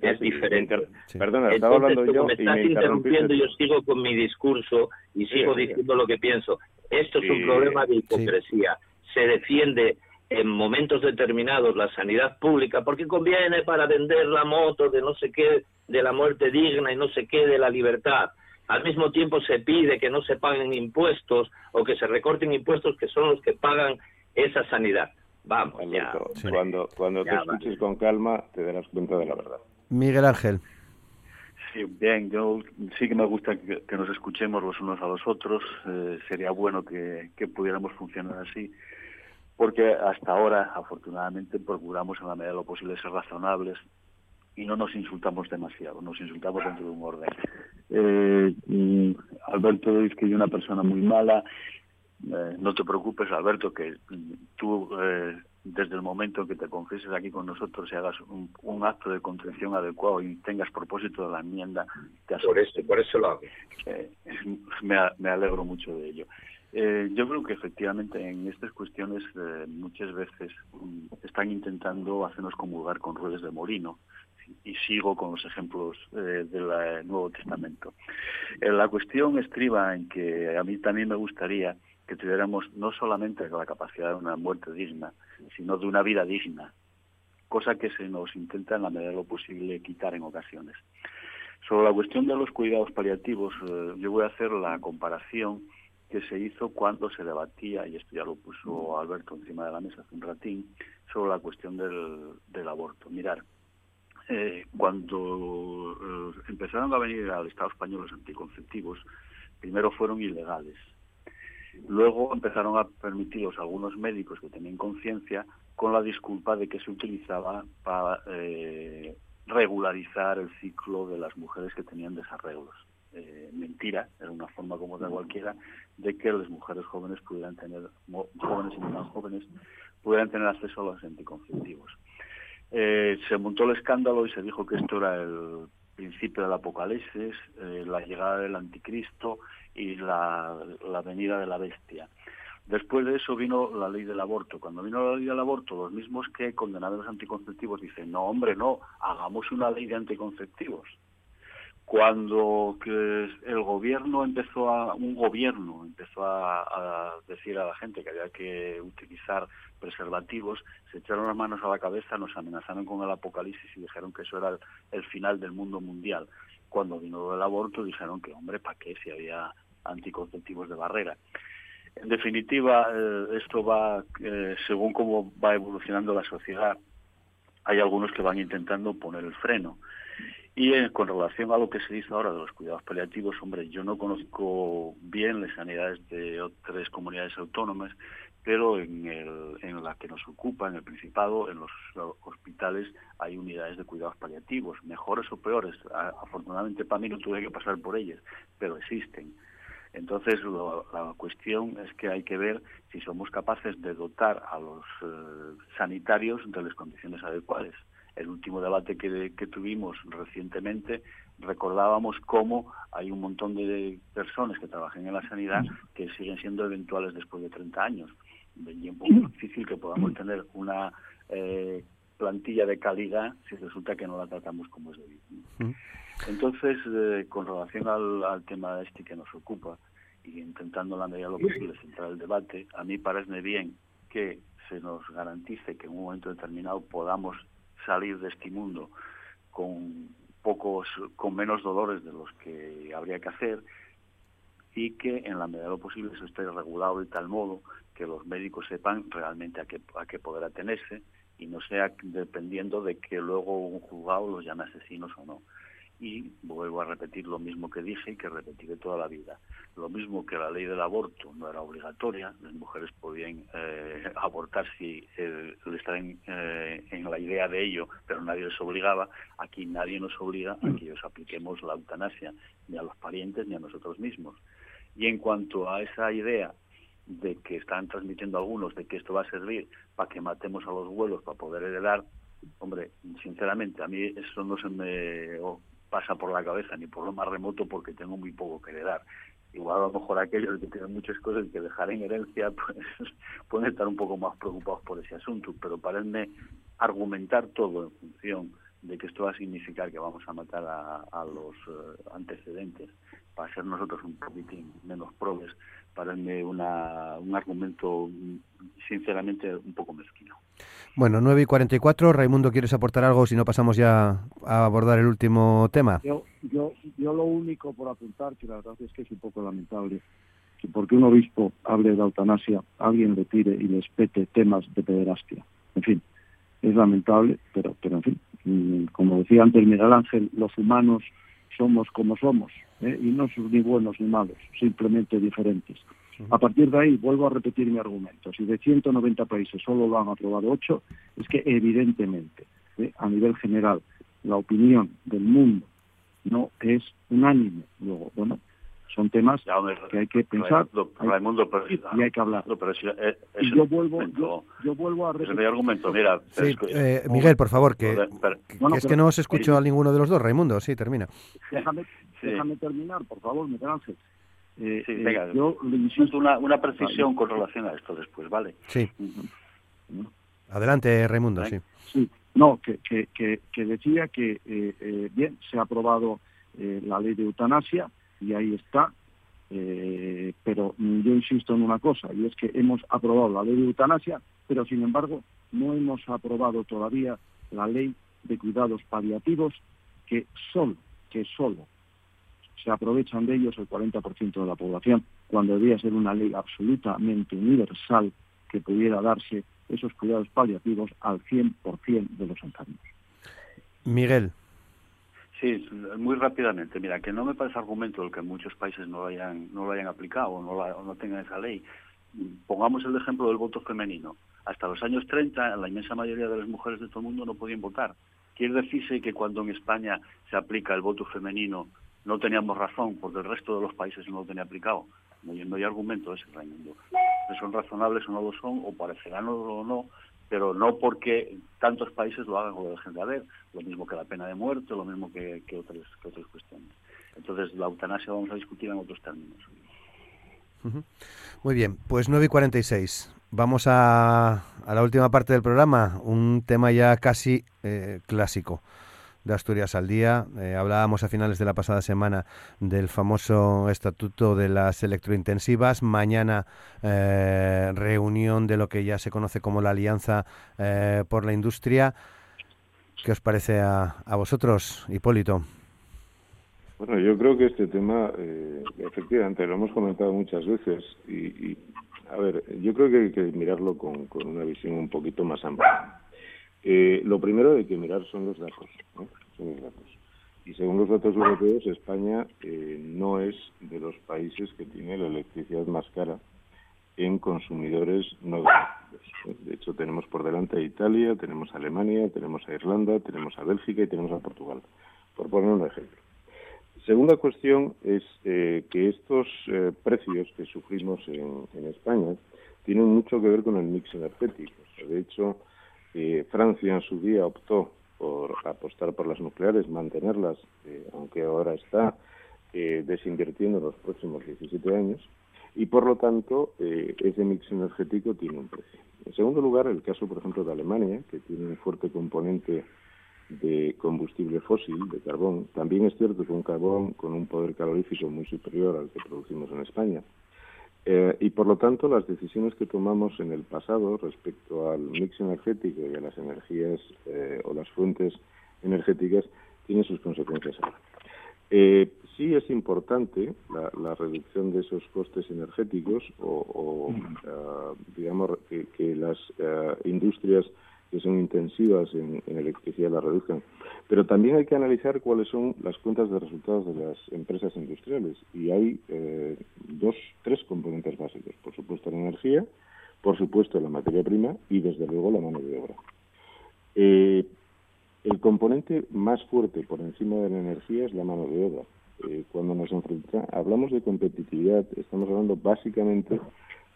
Es diferente. Perdona, estaba hablando yo. Me estás interrumpiendo, yo sigo con mi discurso y sigo diciendo lo que pienso. Esto es un problema de hipocresía. Se defiende en momentos determinados la sanidad pública porque conviene para vender la moto de no sé qué, de la muerte digna y no sé qué, de la libertad. Al mismo tiempo se pide que no se paguen impuestos o que se recorten impuestos que son los que pagan esa sanidad. Vamos, Cuando, cuando te escuches con calma, te darás cuenta de la verdad. Miguel Ángel. Sí, bien, yo sí que me gusta que, nos escuchemos los unos a los otros. Eh, sería bueno que, pudiéramos funcionar así, porque hasta ahora, afortunadamente, procuramos en la medida de lo posible ser razonables y no nos insultamos demasiado, nos insultamos dentro de un orden. Eh, Alberto dice que yo una persona muy mala, eh, no te preocupes, Alberto, que tú eh, desde el momento en que te confieses aquí con nosotros y hagas un, acto de contrición adecuado y tengas propósito de la enmienda, te por eso, por eso lo hago. Eh, me, alegro mucho de ello. Eh, yo creo que efectivamente en estas cuestiones eh, muchas veces mm, están intentando hacernos comulgar con ruedas de molino y sigo con los ejemplos del Nuevo Testamento. la cuestión estriba en que a mí también me gustaría que tuviéramos no solamente la capacidad de una muerte digna, sino de una vida digna, cosa que se nos intenta en la medida de lo posible quitar en ocasiones. Sobre la cuestión de los cuidados paliativos, eh, yo voy a hacer la comparación que se hizo cuando se debatía, y esto ya lo puso Alberto encima de la mesa hace un ratín, sobre la cuestión del, aborto. Mirar, eh, cuando eh, empezaron a venir al Estado español los anticonceptivos, primero fueron ilegales, Luego empezaron a permitirlos algunos médicos que tenían conciencia con la disculpa de que se utilizaba para eh, regularizar el ciclo de las mujeres que tenían desarreglos. Eh, mentira, era una forma como de cualquiera de que las mujeres jóvenes pudieran tener, jóvenes y no jóvenes, pudieran tener acceso a los anticonceptivos. Eh, se montó el escándalo y se dijo que esto era el principio del apocalipsis, la llegada del anticristo y la, la venida de la bestia. Después de eso vino la ley del aborto. Cuando vino la ley del aborto, los mismos que condenaban los anticonceptivos dicen, no, hombre, no, hagamos una ley de anticonceptivos. Cuando el gobierno empezó a, un gobierno empezó a, decir a la gente que había que utilizar preservativos, se echaron las manos a la cabeza, nos amenazaron con el apocalipsis y dijeron que eso era el final del mundo mundial cuando vino el aborto dijeron que, hombre, ¿para qué si había anticonceptivos de barrera? En definitiva, eh, esto va, eh, según cómo va evolucionando la sociedad, hay algunos que van intentando poner el freno. Y eh, con relación a lo que se dice ahora de los cuidados paliativos, hombre, yo no conozco bien las sanidades de otras comunidades autónomas, pero en, el, en la que nos ocupa, en el Principado, en los hospitales hay unidades de cuidados paliativos, mejores o peores. afortunadamente para mí no tuve que pasar por ellas, pero existen. Entonces la cuestión es que hay que ver si somos capaces de dotar a los eh, sanitarios de las condiciones adecuadas. El último debate que, que tuvimos recientemente recordábamos cómo hay un montón de personas que trabajan en la sanidad que siguen siendo eventuales después de 30 años de un difícil que podamos tener una eh, plantilla de calidad si resulta que no la tratamos como es debido. Entonces, eh, con relación al, tema este que nos ocupa y intentando la medida de lo posible centrar el debate, a mí parece bien que se nos garantice que en un momento determinado podamos salir de este mundo con pocos, con menos dolores de los que habría que hacer y que en la medida de lo posible eso esté regulado de tal modo que los médicos sepan realmente a qué, a qué poder atenerse y no sea dependiendo de que luego un juzgado los llame asesinos o no. Y vuelvo a repetir lo mismo que dije y que repetiré toda la vida. Lo mismo que la ley del aborto no era obligatoria, las mujeres podían eh, abortar si eh, estaban eh, en la idea de ello, pero nadie les obligaba. Aquí nadie nos obliga a que ellos apliquemos la eutanasia, ni a los parientes ni a nosotros mismos. Y en cuanto a esa idea de que están transmitiendo algunos de que esto va a servir para que matemos a los vuelos para poder heredar, hombre, sinceramente a mí eso no se me pasa por la cabeza ni por lo más remoto porque tengo muy poco que heredar. Igual a lo mejor aquellos que tienen muchas cosas que dejar en herencia pues pueden estar un poco más preocupados por ese asunto, pero parenme argumentar todo en función de que esto va a significar que vamos a matar a, los eh, antecedentes para ser nosotros un poquitín menos probes, parece una, un argumento sinceramente un poco mezquino. Bueno, 9 y 44, Raimundo, ¿quieres aportar algo si no pasamos ya a abordar el último tema? Yo, yo, yo lo único por apuntar, que la verdad es que es un poco lamentable, que porque un obispo hable de la eutanasia, alguien le tire y les pete temas de pederastia. En fin, es lamentable, pero, pero en fin, mm, como decía antes Miguel Ángel, los humanos somos como somos, ¿eh? y no son ni buenos ni malos, simplemente diferentes. A partir de ahí, vuelvo a repetir mi argumento. Si de 190 países solo lo han aprobado 8, es que evidentemente, ¿eh? a nivel general, la opinión del mundo no es unánime. Luego, bueno, son temas que hay que pensar Raimundo, y hay que hablar. pero eh, yo vuelvo, yo, vuelvo a repetir. argumento, mira. Eh, Miguel, por favor, que, es que no os escucho a ninguno de los dos. Raimundo, sí, termina. Déjame, déjame terminar, por favor, Miguel Ángel. Eh, sí, venga, yo le insisto una, una precisión con relación a esto después, ¿vale? Sí. Adelante, Raimundo, sí. Sí, no, que, que, que, decía que, bien, se ha aprobado la ley de eutanasia, y ahí está. Eh, pero yo insisto en una cosa, y es que hemos aprobado la ley de eutanasia, pero sin embargo no hemos aprobado todavía la ley de cuidados paliativos, que solo, que solo se aprovechan de ellos el 40% de la población, cuando debería ser una ley absolutamente universal que pudiera darse esos cuidados paliativos al 100% de los enfermos. Miguel. Sí, muy rápidamente. Mira, que no me parece argumento el que muchos países no lo hayan, no lo hayan aplicado o no, no tengan esa ley. Pongamos el ejemplo del voto femenino. Hasta los años 30, la inmensa mayoría de las mujeres de todo el mundo no podían votar. Quiere decirse que cuando en España se aplica el voto femenino no teníamos razón, porque el resto de los países no lo tenía aplicado. No, hay argumento ese, Raimundo. son razonables o no lo son, o parecerán o no, pero no porque tantos países lo hagan o lo dejen de haber, lo mismo que la pena de muerte, lo mismo que, otras, otras cuestiones. Entonces, la eutanasia vamos a discutir en otros términos. Muy bien, pues 9 y 46. Vamos a, a la última parte del programa, un tema ya casi eh, clásico de Asturias al Día. Eh, hablábamos a finales de la pasada semana del famoso estatuto de las electrointensivas. Mañana eh, reunión de lo que ya se conoce como la Alianza eh, por la Industria. ¿Qué os parece a, a, vosotros, Hipólito? Bueno, yo creo que este tema, efectivamente, lo hemos comentado muchas veces y, a ver, yo creo que hay que mirarlo con, con una visión un poquito más amplia. Eh, lo primero hay que mirar son los datos. Y según los datos europeos, España eh, no es de los países que tiene la electricidad más cara en consumidores no domésticos. De hecho, tenemos por delante a Italia, tenemos a Alemania, tenemos a Irlanda, tenemos a Bélgica y tenemos a Portugal, por poner un ejemplo. Segunda cuestión es eh, que estos precios que sufrimos en, en, España tienen mucho que ver con el mix energético. de hecho, Francia en su día optó por apostar por las nucleares, mantenerlas, eh, aunque ahora está eh, desinvirtiendo en los próximos 17 años, y por lo tanto eh, ese mix energético tiene un precio. En segundo lugar, el caso, por ejemplo, de Alemania, que tiene un fuerte componente de combustible fósil, de carbón. También es cierto que un carbón con un poder calorífico muy superior al que producimos en España. Eh, y por lo tanto, las decisiones que tomamos en el pasado respecto al mix energético y a las energías eh, o las fuentes energéticas tienen sus consecuencias ahora. Eh, sí es importante la, reducción de esos costes energéticos o, mm. digamos, que, que las industrias que son intensivas en, electricidad la reduzcan. Pero también hay que analizar cuáles son las cuentas de resultados de las empresas industriales. Y hay eh, dos, tres componentes básicos. Por supuesto la energía, por supuesto la materia prima y desde luego la mano de obra. Eh, el componente más fuerte por encima de la energía es la mano de obra. Eh, cuando nos enfrentamos, hablamos de competitividad, estamos hablando básicamente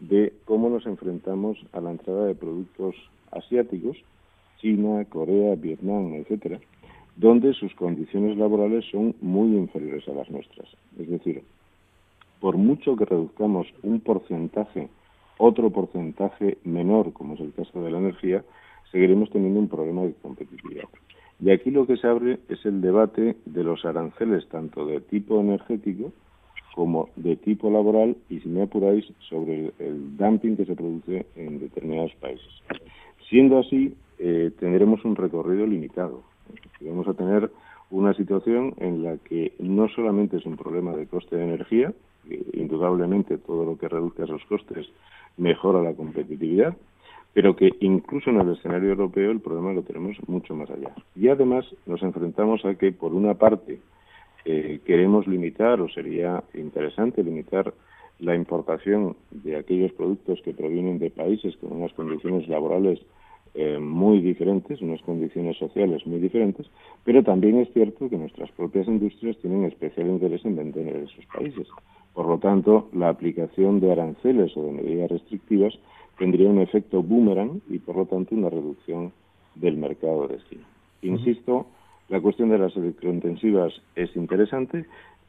de cómo nos enfrentamos a la entrada de productos asiáticos, China, Corea, Vietnam, etcétera, donde sus condiciones laborales son muy inferiores a las nuestras. Es decir, por mucho que reduzcamos un porcentaje, otro porcentaje menor, como es el caso de la energía, seguiremos teniendo un problema de competitividad. Y aquí lo que se abre es el debate de los aranceles, tanto de tipo energético como de tipo laboral, y si me apuráis, sobre el dumping que se produce en determinados países. Siendo así, eh, tendremos un recorrido limitado. Vamos a tener una situación en la que no solamente es un problema de coste de energía, indudablemente todo lo que reduzca esos costes mejora la competitividad, pero que incluso en el escenario europeo el problema lo tenemos mucho más allá. Y además nos enfrentamos a que, por una parte, eh, queremos limitar, o sería interesante limitar, la importación de aquellos productos que provienen de países con unas condiciones laborales eh, muy diferentes, unas condiciones sociales muy diferentes, pero también es cierto que nuestras propias industrias tienen especial interés en vender en esos países, Por lo tanto, la aplicación de aranceles o de medidas restrictivas tendría un efecto boomerang y, por lo tanto, una reducción del mercado de destino. Insisto, la cuestión de las electrointensivas es interesante,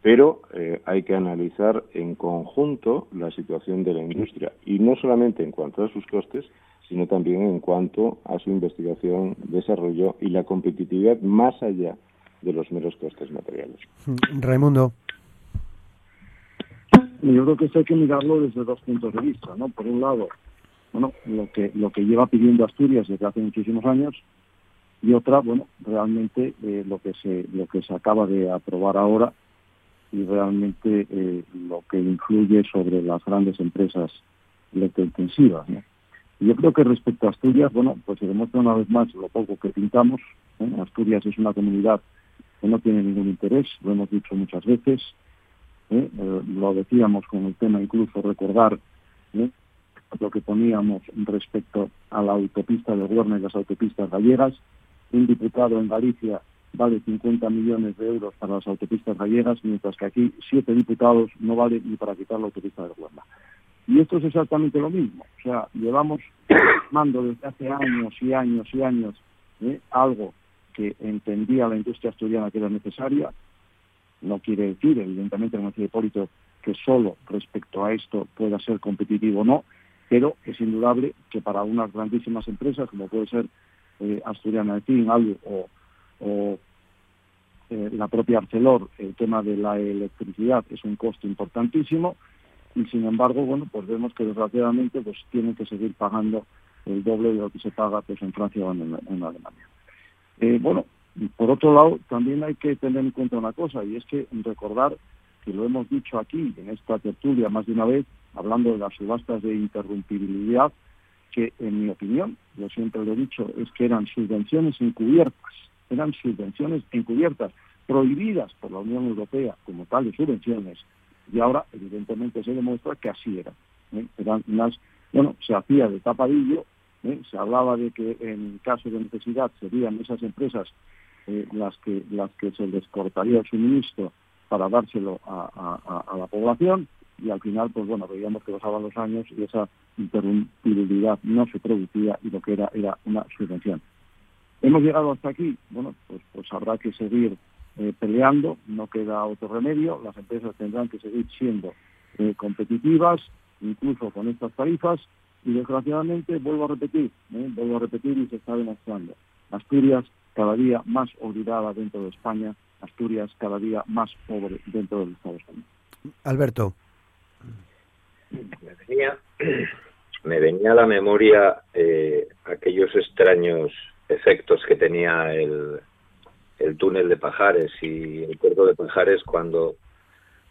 pero eh, hay que analizar en conjunto la situación de la industria y no solamente en cuanto a sus costes, sino también en cuanto a su investigación, desarrollo y la competitividad más allá de los meros costes materiales. Raimundo. Yo creo que esto hay que mirarlo desde dos puntos de vista, ¿no? Por un lado, bueno, lo que lo que lleva pidiendo Asturias desde hace muchísimos años y otra, bueno, realmente eh, lo que se lo que se acaba de aprobar ahora y realmente eh, lo que influye sobre las grandes empresas electrointensivas. ¿no? yo creo que respecto a Asturias, bueno, pues se demuestra una vez más lo poco que pintamos. ¿eh? Asturias es una comunidad que no tiene ningún interés, lo hemos dicho muchas veces. ¿eh? Eh, lo decíamos con el tema incluso recordar lo que poníamos respecto a la autopista de Huerna y las autopistas gallegas. Un diputado en Galicia vale 50 millones de euros para las autopistas gallegas, mientras que aquí siete diputados no vale ni para quitar la autopista de Huerna. Y esto es exactamente lo mismo. O sea, llevamos mando desde hace años y años y años ¿eh? algo que entendía la industria asturiana que era necesaria. No quiere decir, evidentemente, como decía Hipólito, que solo respecto a esto pueda ser competitivo o no, pero es indudable que para unas grandísimas empresas, como puede ser eh, Asturiana de Tin, o, o eh, la propia Arcelor, el tema de la electricidad es un coste importantísimo y sin embargo, bueno, pues vemos que desgraciadamente pues tienen que seguir pagando el doble de lo que se paga pues en Francia o en, Alemania. Eh, bueno, por otro lado, también hay que tener en cuenta una cosa, y es que recordar que lo hemos dicho aquí en esta tertulia más de una vez, hablando de las subastas de interrumpibilidad, que en mi opinión, yo siempre lo he dicho, es que eran subvenciones encubiertas, eran subvenciones encubiertas, prohibidas por la Unión Europea como tales subvenciones, y ahora evidentemente se demuestra que así era. ¿eh? Eran unas, bueno, se hacía de tapadillo, ¿eh? se hablaba de que en caso de necesidad serían esas empresas eh, las que las que se les cortaría el suministro para dárselo a, la población y al final pues bueno veíamos que pasaban los años y esa interrumpibilidad no se producía y lo que era era una subvención. Hemos llegado hasta aquí, bueno, pues, pues habrá que seguir eh, peleando, no queda otro remedio, las empresas tendrán que seguir siendo eh, competitivas, incluso con estas tarifas, y desgraciadamente, vuelvo a repetir, eh, vuelvo a repetir y se está demostrando, Asturias cada día más olvidada dentro de España, Asturias cada día más pobre dentro del Estado español. Alberto. Me venía, me venía a la memoria aquellos extraños efectos que tenía el, el túnel de Pajares y el puerto de Pajares cuando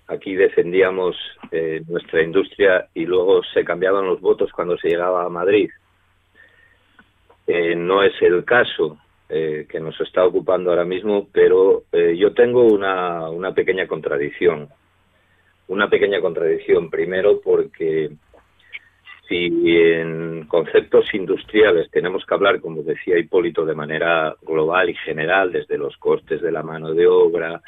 aquí defendíamos eh, nuestra industria y luego se cambiaban los votos cuando se llegaba a Madrid. Eh, no es el caso eh, que nos está ocupando ahora mismo, pero yo tengo una, una pequeña contradicción. Una pequeña contradicción, primero porque si en conceptos industriales tenemos que hablar, como decía Hipólito, de manera global y general, desde los costes de la mano de obra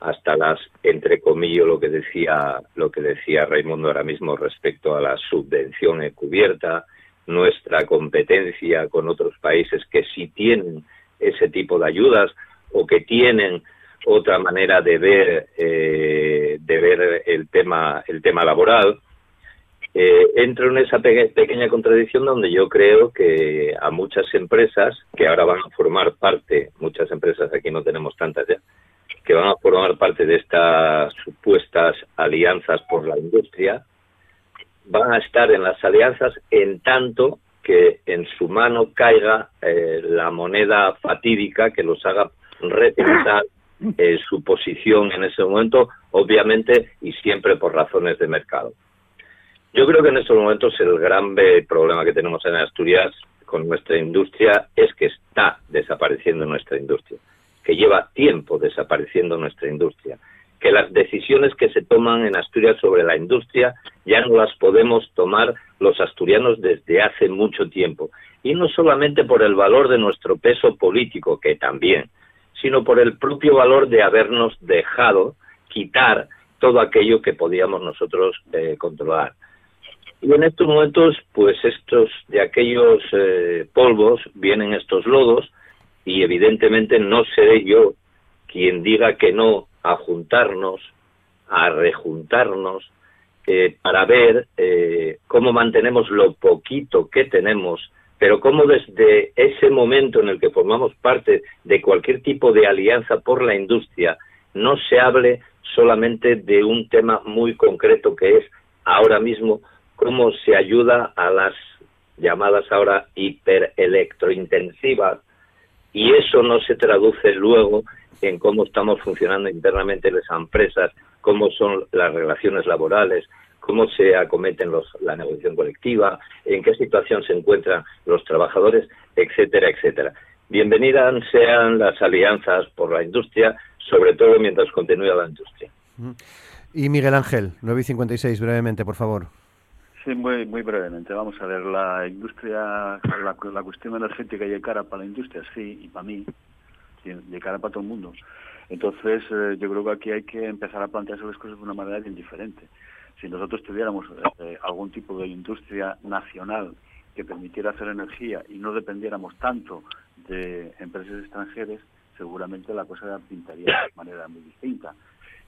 hasta las, entre comillas, lo que decía, lo que decía Raimundo ahora mismo respecto a la subvención encubierta, nuestra competencia con otros países que sí tienen ese tipo de ayudas o que tienen otra manera de ver eh, de ver el tema el tema laboral eh, entro en esa pequeña contradicción donde yo creo que a muchas empresas que ahora van a formar parte, muchas empresas aquí no tenemos tantas ya, que van a formar parte de estas supuestas alianzas por la industria, van a estar en las alianzas en tanto que en su mano caiga eh, la moneda fatídica que los haga repensar eh, su posición en ese momento, obviamente y siempre por razones de mercado. Yo creo que en estos momentos el gran problema que tenemos en Asturias con nuestra industria es que está desapareciendo nuestra industria, que lleva tiempo desapareciendo nuestra industria, que las decisiones que se toman en Asturias sobre la industria ya no las podemos tomar los asturianos desde hace mucho tiempo. Y no solamente por el valor de nuestro peso político, que también, sino por el propio valor de habernos dejado quitar todo aquello que podíamos nosotros eh, controlar. Y en estos momentos, pues estos de aquellos eh, polvos vienen estos lodos y evidentemente no seré yo quien diga que no a juntarnos, a rejuntarnos, eh, para ver eh, cómo mantenemos lo poquito que tenemos, pero cómo desde ese momento en el que formamos parte de cualquier tipo de alianza por la industria, no se hable solamente de un tema muy concreto que es ahora mismo cómo se ayuda a las llamadas ahora hiperelectrointensivas y eso no se traduce luego en cómo estamos funcionando internamente las empresas, cómo son las relaciones laborales, cómo se acometen los, la negociación colectiva, en qué situación se encuentran los trabajadores, etcétera, etcétera. Bienvenidas sean las alianzas por la industria, sobre todo mientras continúe la industria. Y Miguel Ángel, 9 y 56, brevemente, por favor. Sí, muy, muy brevemente. Vamos a ver, la industria, la, la cuestión energética y cara para la industria, sí, y para mí, de cara para todo el mundo. Entonces, eh, yo creo que aquí hay que empezar a plantearse las cosas de una manera bien diferente. Si nosotros tuviéramos eh, algún tipo de industria nacional que permitiera hacer energía y no dependiéramos tanto de empresas extranjeras, seguramente la cosa pintaría de manera muy distinta.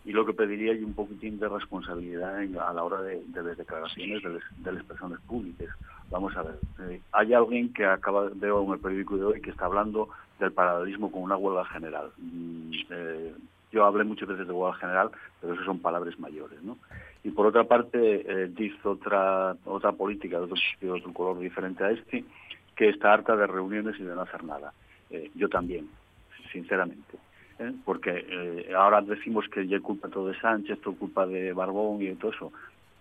Y lo que pediría es un poquitín de responsabilidad a la hora de, las declaraciones de, las personas públicas. Vamos a ver, eh, hay alguien que acaba, veo en el periódico de hoy, que está hablando del paralelismo con una huelga general. Mm, eh, yo hablé muchas veces de huelga general, pero eso son palabras mayores, ¿no? Y por otra parte, eh, dice otra otra política de otro, de otro color diferente a este, que está harta de reuniones y de no hacer nada. Yo también, sinceramente. ¿Eh? Porque eh, ahora decimos que ya culpa todo de Sánchez, todo culpa de Barbón y de todo eso.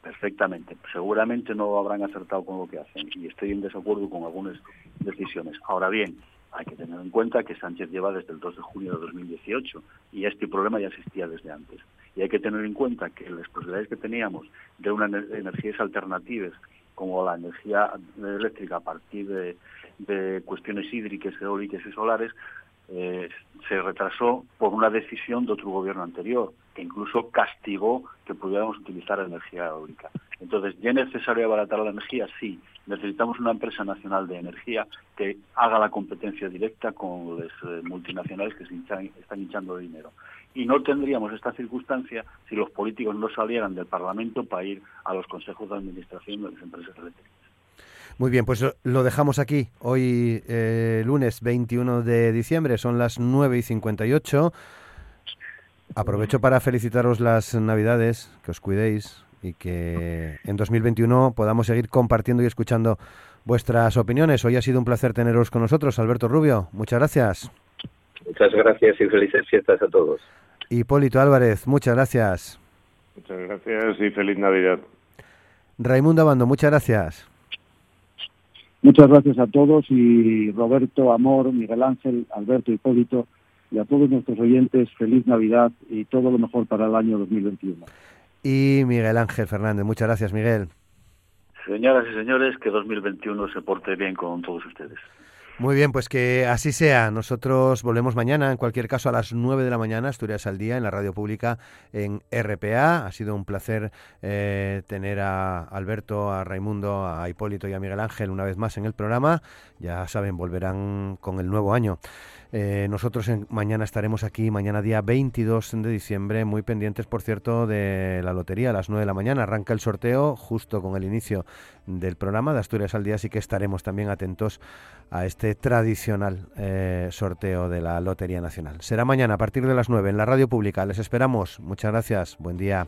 Perfectamente. Seguramente no habrán acertado con lo que hacen y estoy en desacuerdo con algunas decisiones. Ahora bien, hay que tener en cuenta que Sánchez lleva desde el 2 de junio de 2018 y este problema ya existía desde antes. Y hay que tener en cuenta que las posibilidades que teníamos de unas energías alternativas como la energía eléctrica a partir de, cuestiones hídricas, eólicas y solares, eh, se retrasó por una decisión de otro gobierno anterior, que incluso castigó que pudiéramos utilizar energía eólica. Entonces, ¿ya es necesario abaratar la energía? Sí. Necesitamos una empresa nacional de energía que haga la competencia directa con las eh, multinacionales que se están hinchando dinero. Y no tendríamos esta circunstancia si los políticos no salieran del Parlamento para ir a los consejos de administración de las empresas eléctricas. Muy bien, pues lo dejamos aquí. Hoy, eh, lunes 21 de diciembre, son las 9 y 58. Aprovecho para felicitaros las Navidades, que os cuidéis y que en 2021 podamos seguir compartiendo y escuchando vuestras opiniones. Hoy ha sido un placer teneros con nosotros, Alberto Rubio. Muchas gracias. Muchas gracias y felices fiestas a todos. Hipólito Álvarez, muchas gracias. Muchas gracias y feliz Navidad. Raimundo Abando, muchas gracias. Muchas gracias a todos y Roberto, Amor, Miguel Ángel, Alberto, Hipólito y a todos nuestros oyentes, feliz Navidad y todo lo mejor para el año 2021. Y Miguel Ángel Fernández, muchas gracias Miguel. Señoras y señores, que 2021 se porte bien con todos ustedes. Muy bien, pues que así sea. Nosotros volvemos mañana, en cualquier caso, a las 9 de la mañana, Asturias al Día, en la radio pública en RPA. Ha sido un placer eh, tener a Alberto, a Raimundo, a Hipólito y a Miguel Ángel una vez más en el programa. Ya saben, volverán con el nuevo año. Eh, nosotros mañana estaremos aquí, mañana día 22 de diciembre, muy pendientes, por cierto, de la lotería a las 9 de la mañana. Arranca el sorteo justo con el inicio del programa de Asturias al Día, así que estaremos también atentos a este tradicional eh, sorteo de la Lotería Nacional. Será mañana a partir de las 9 en la radio pública. Les esperamos. Muchas gracias. Buen día.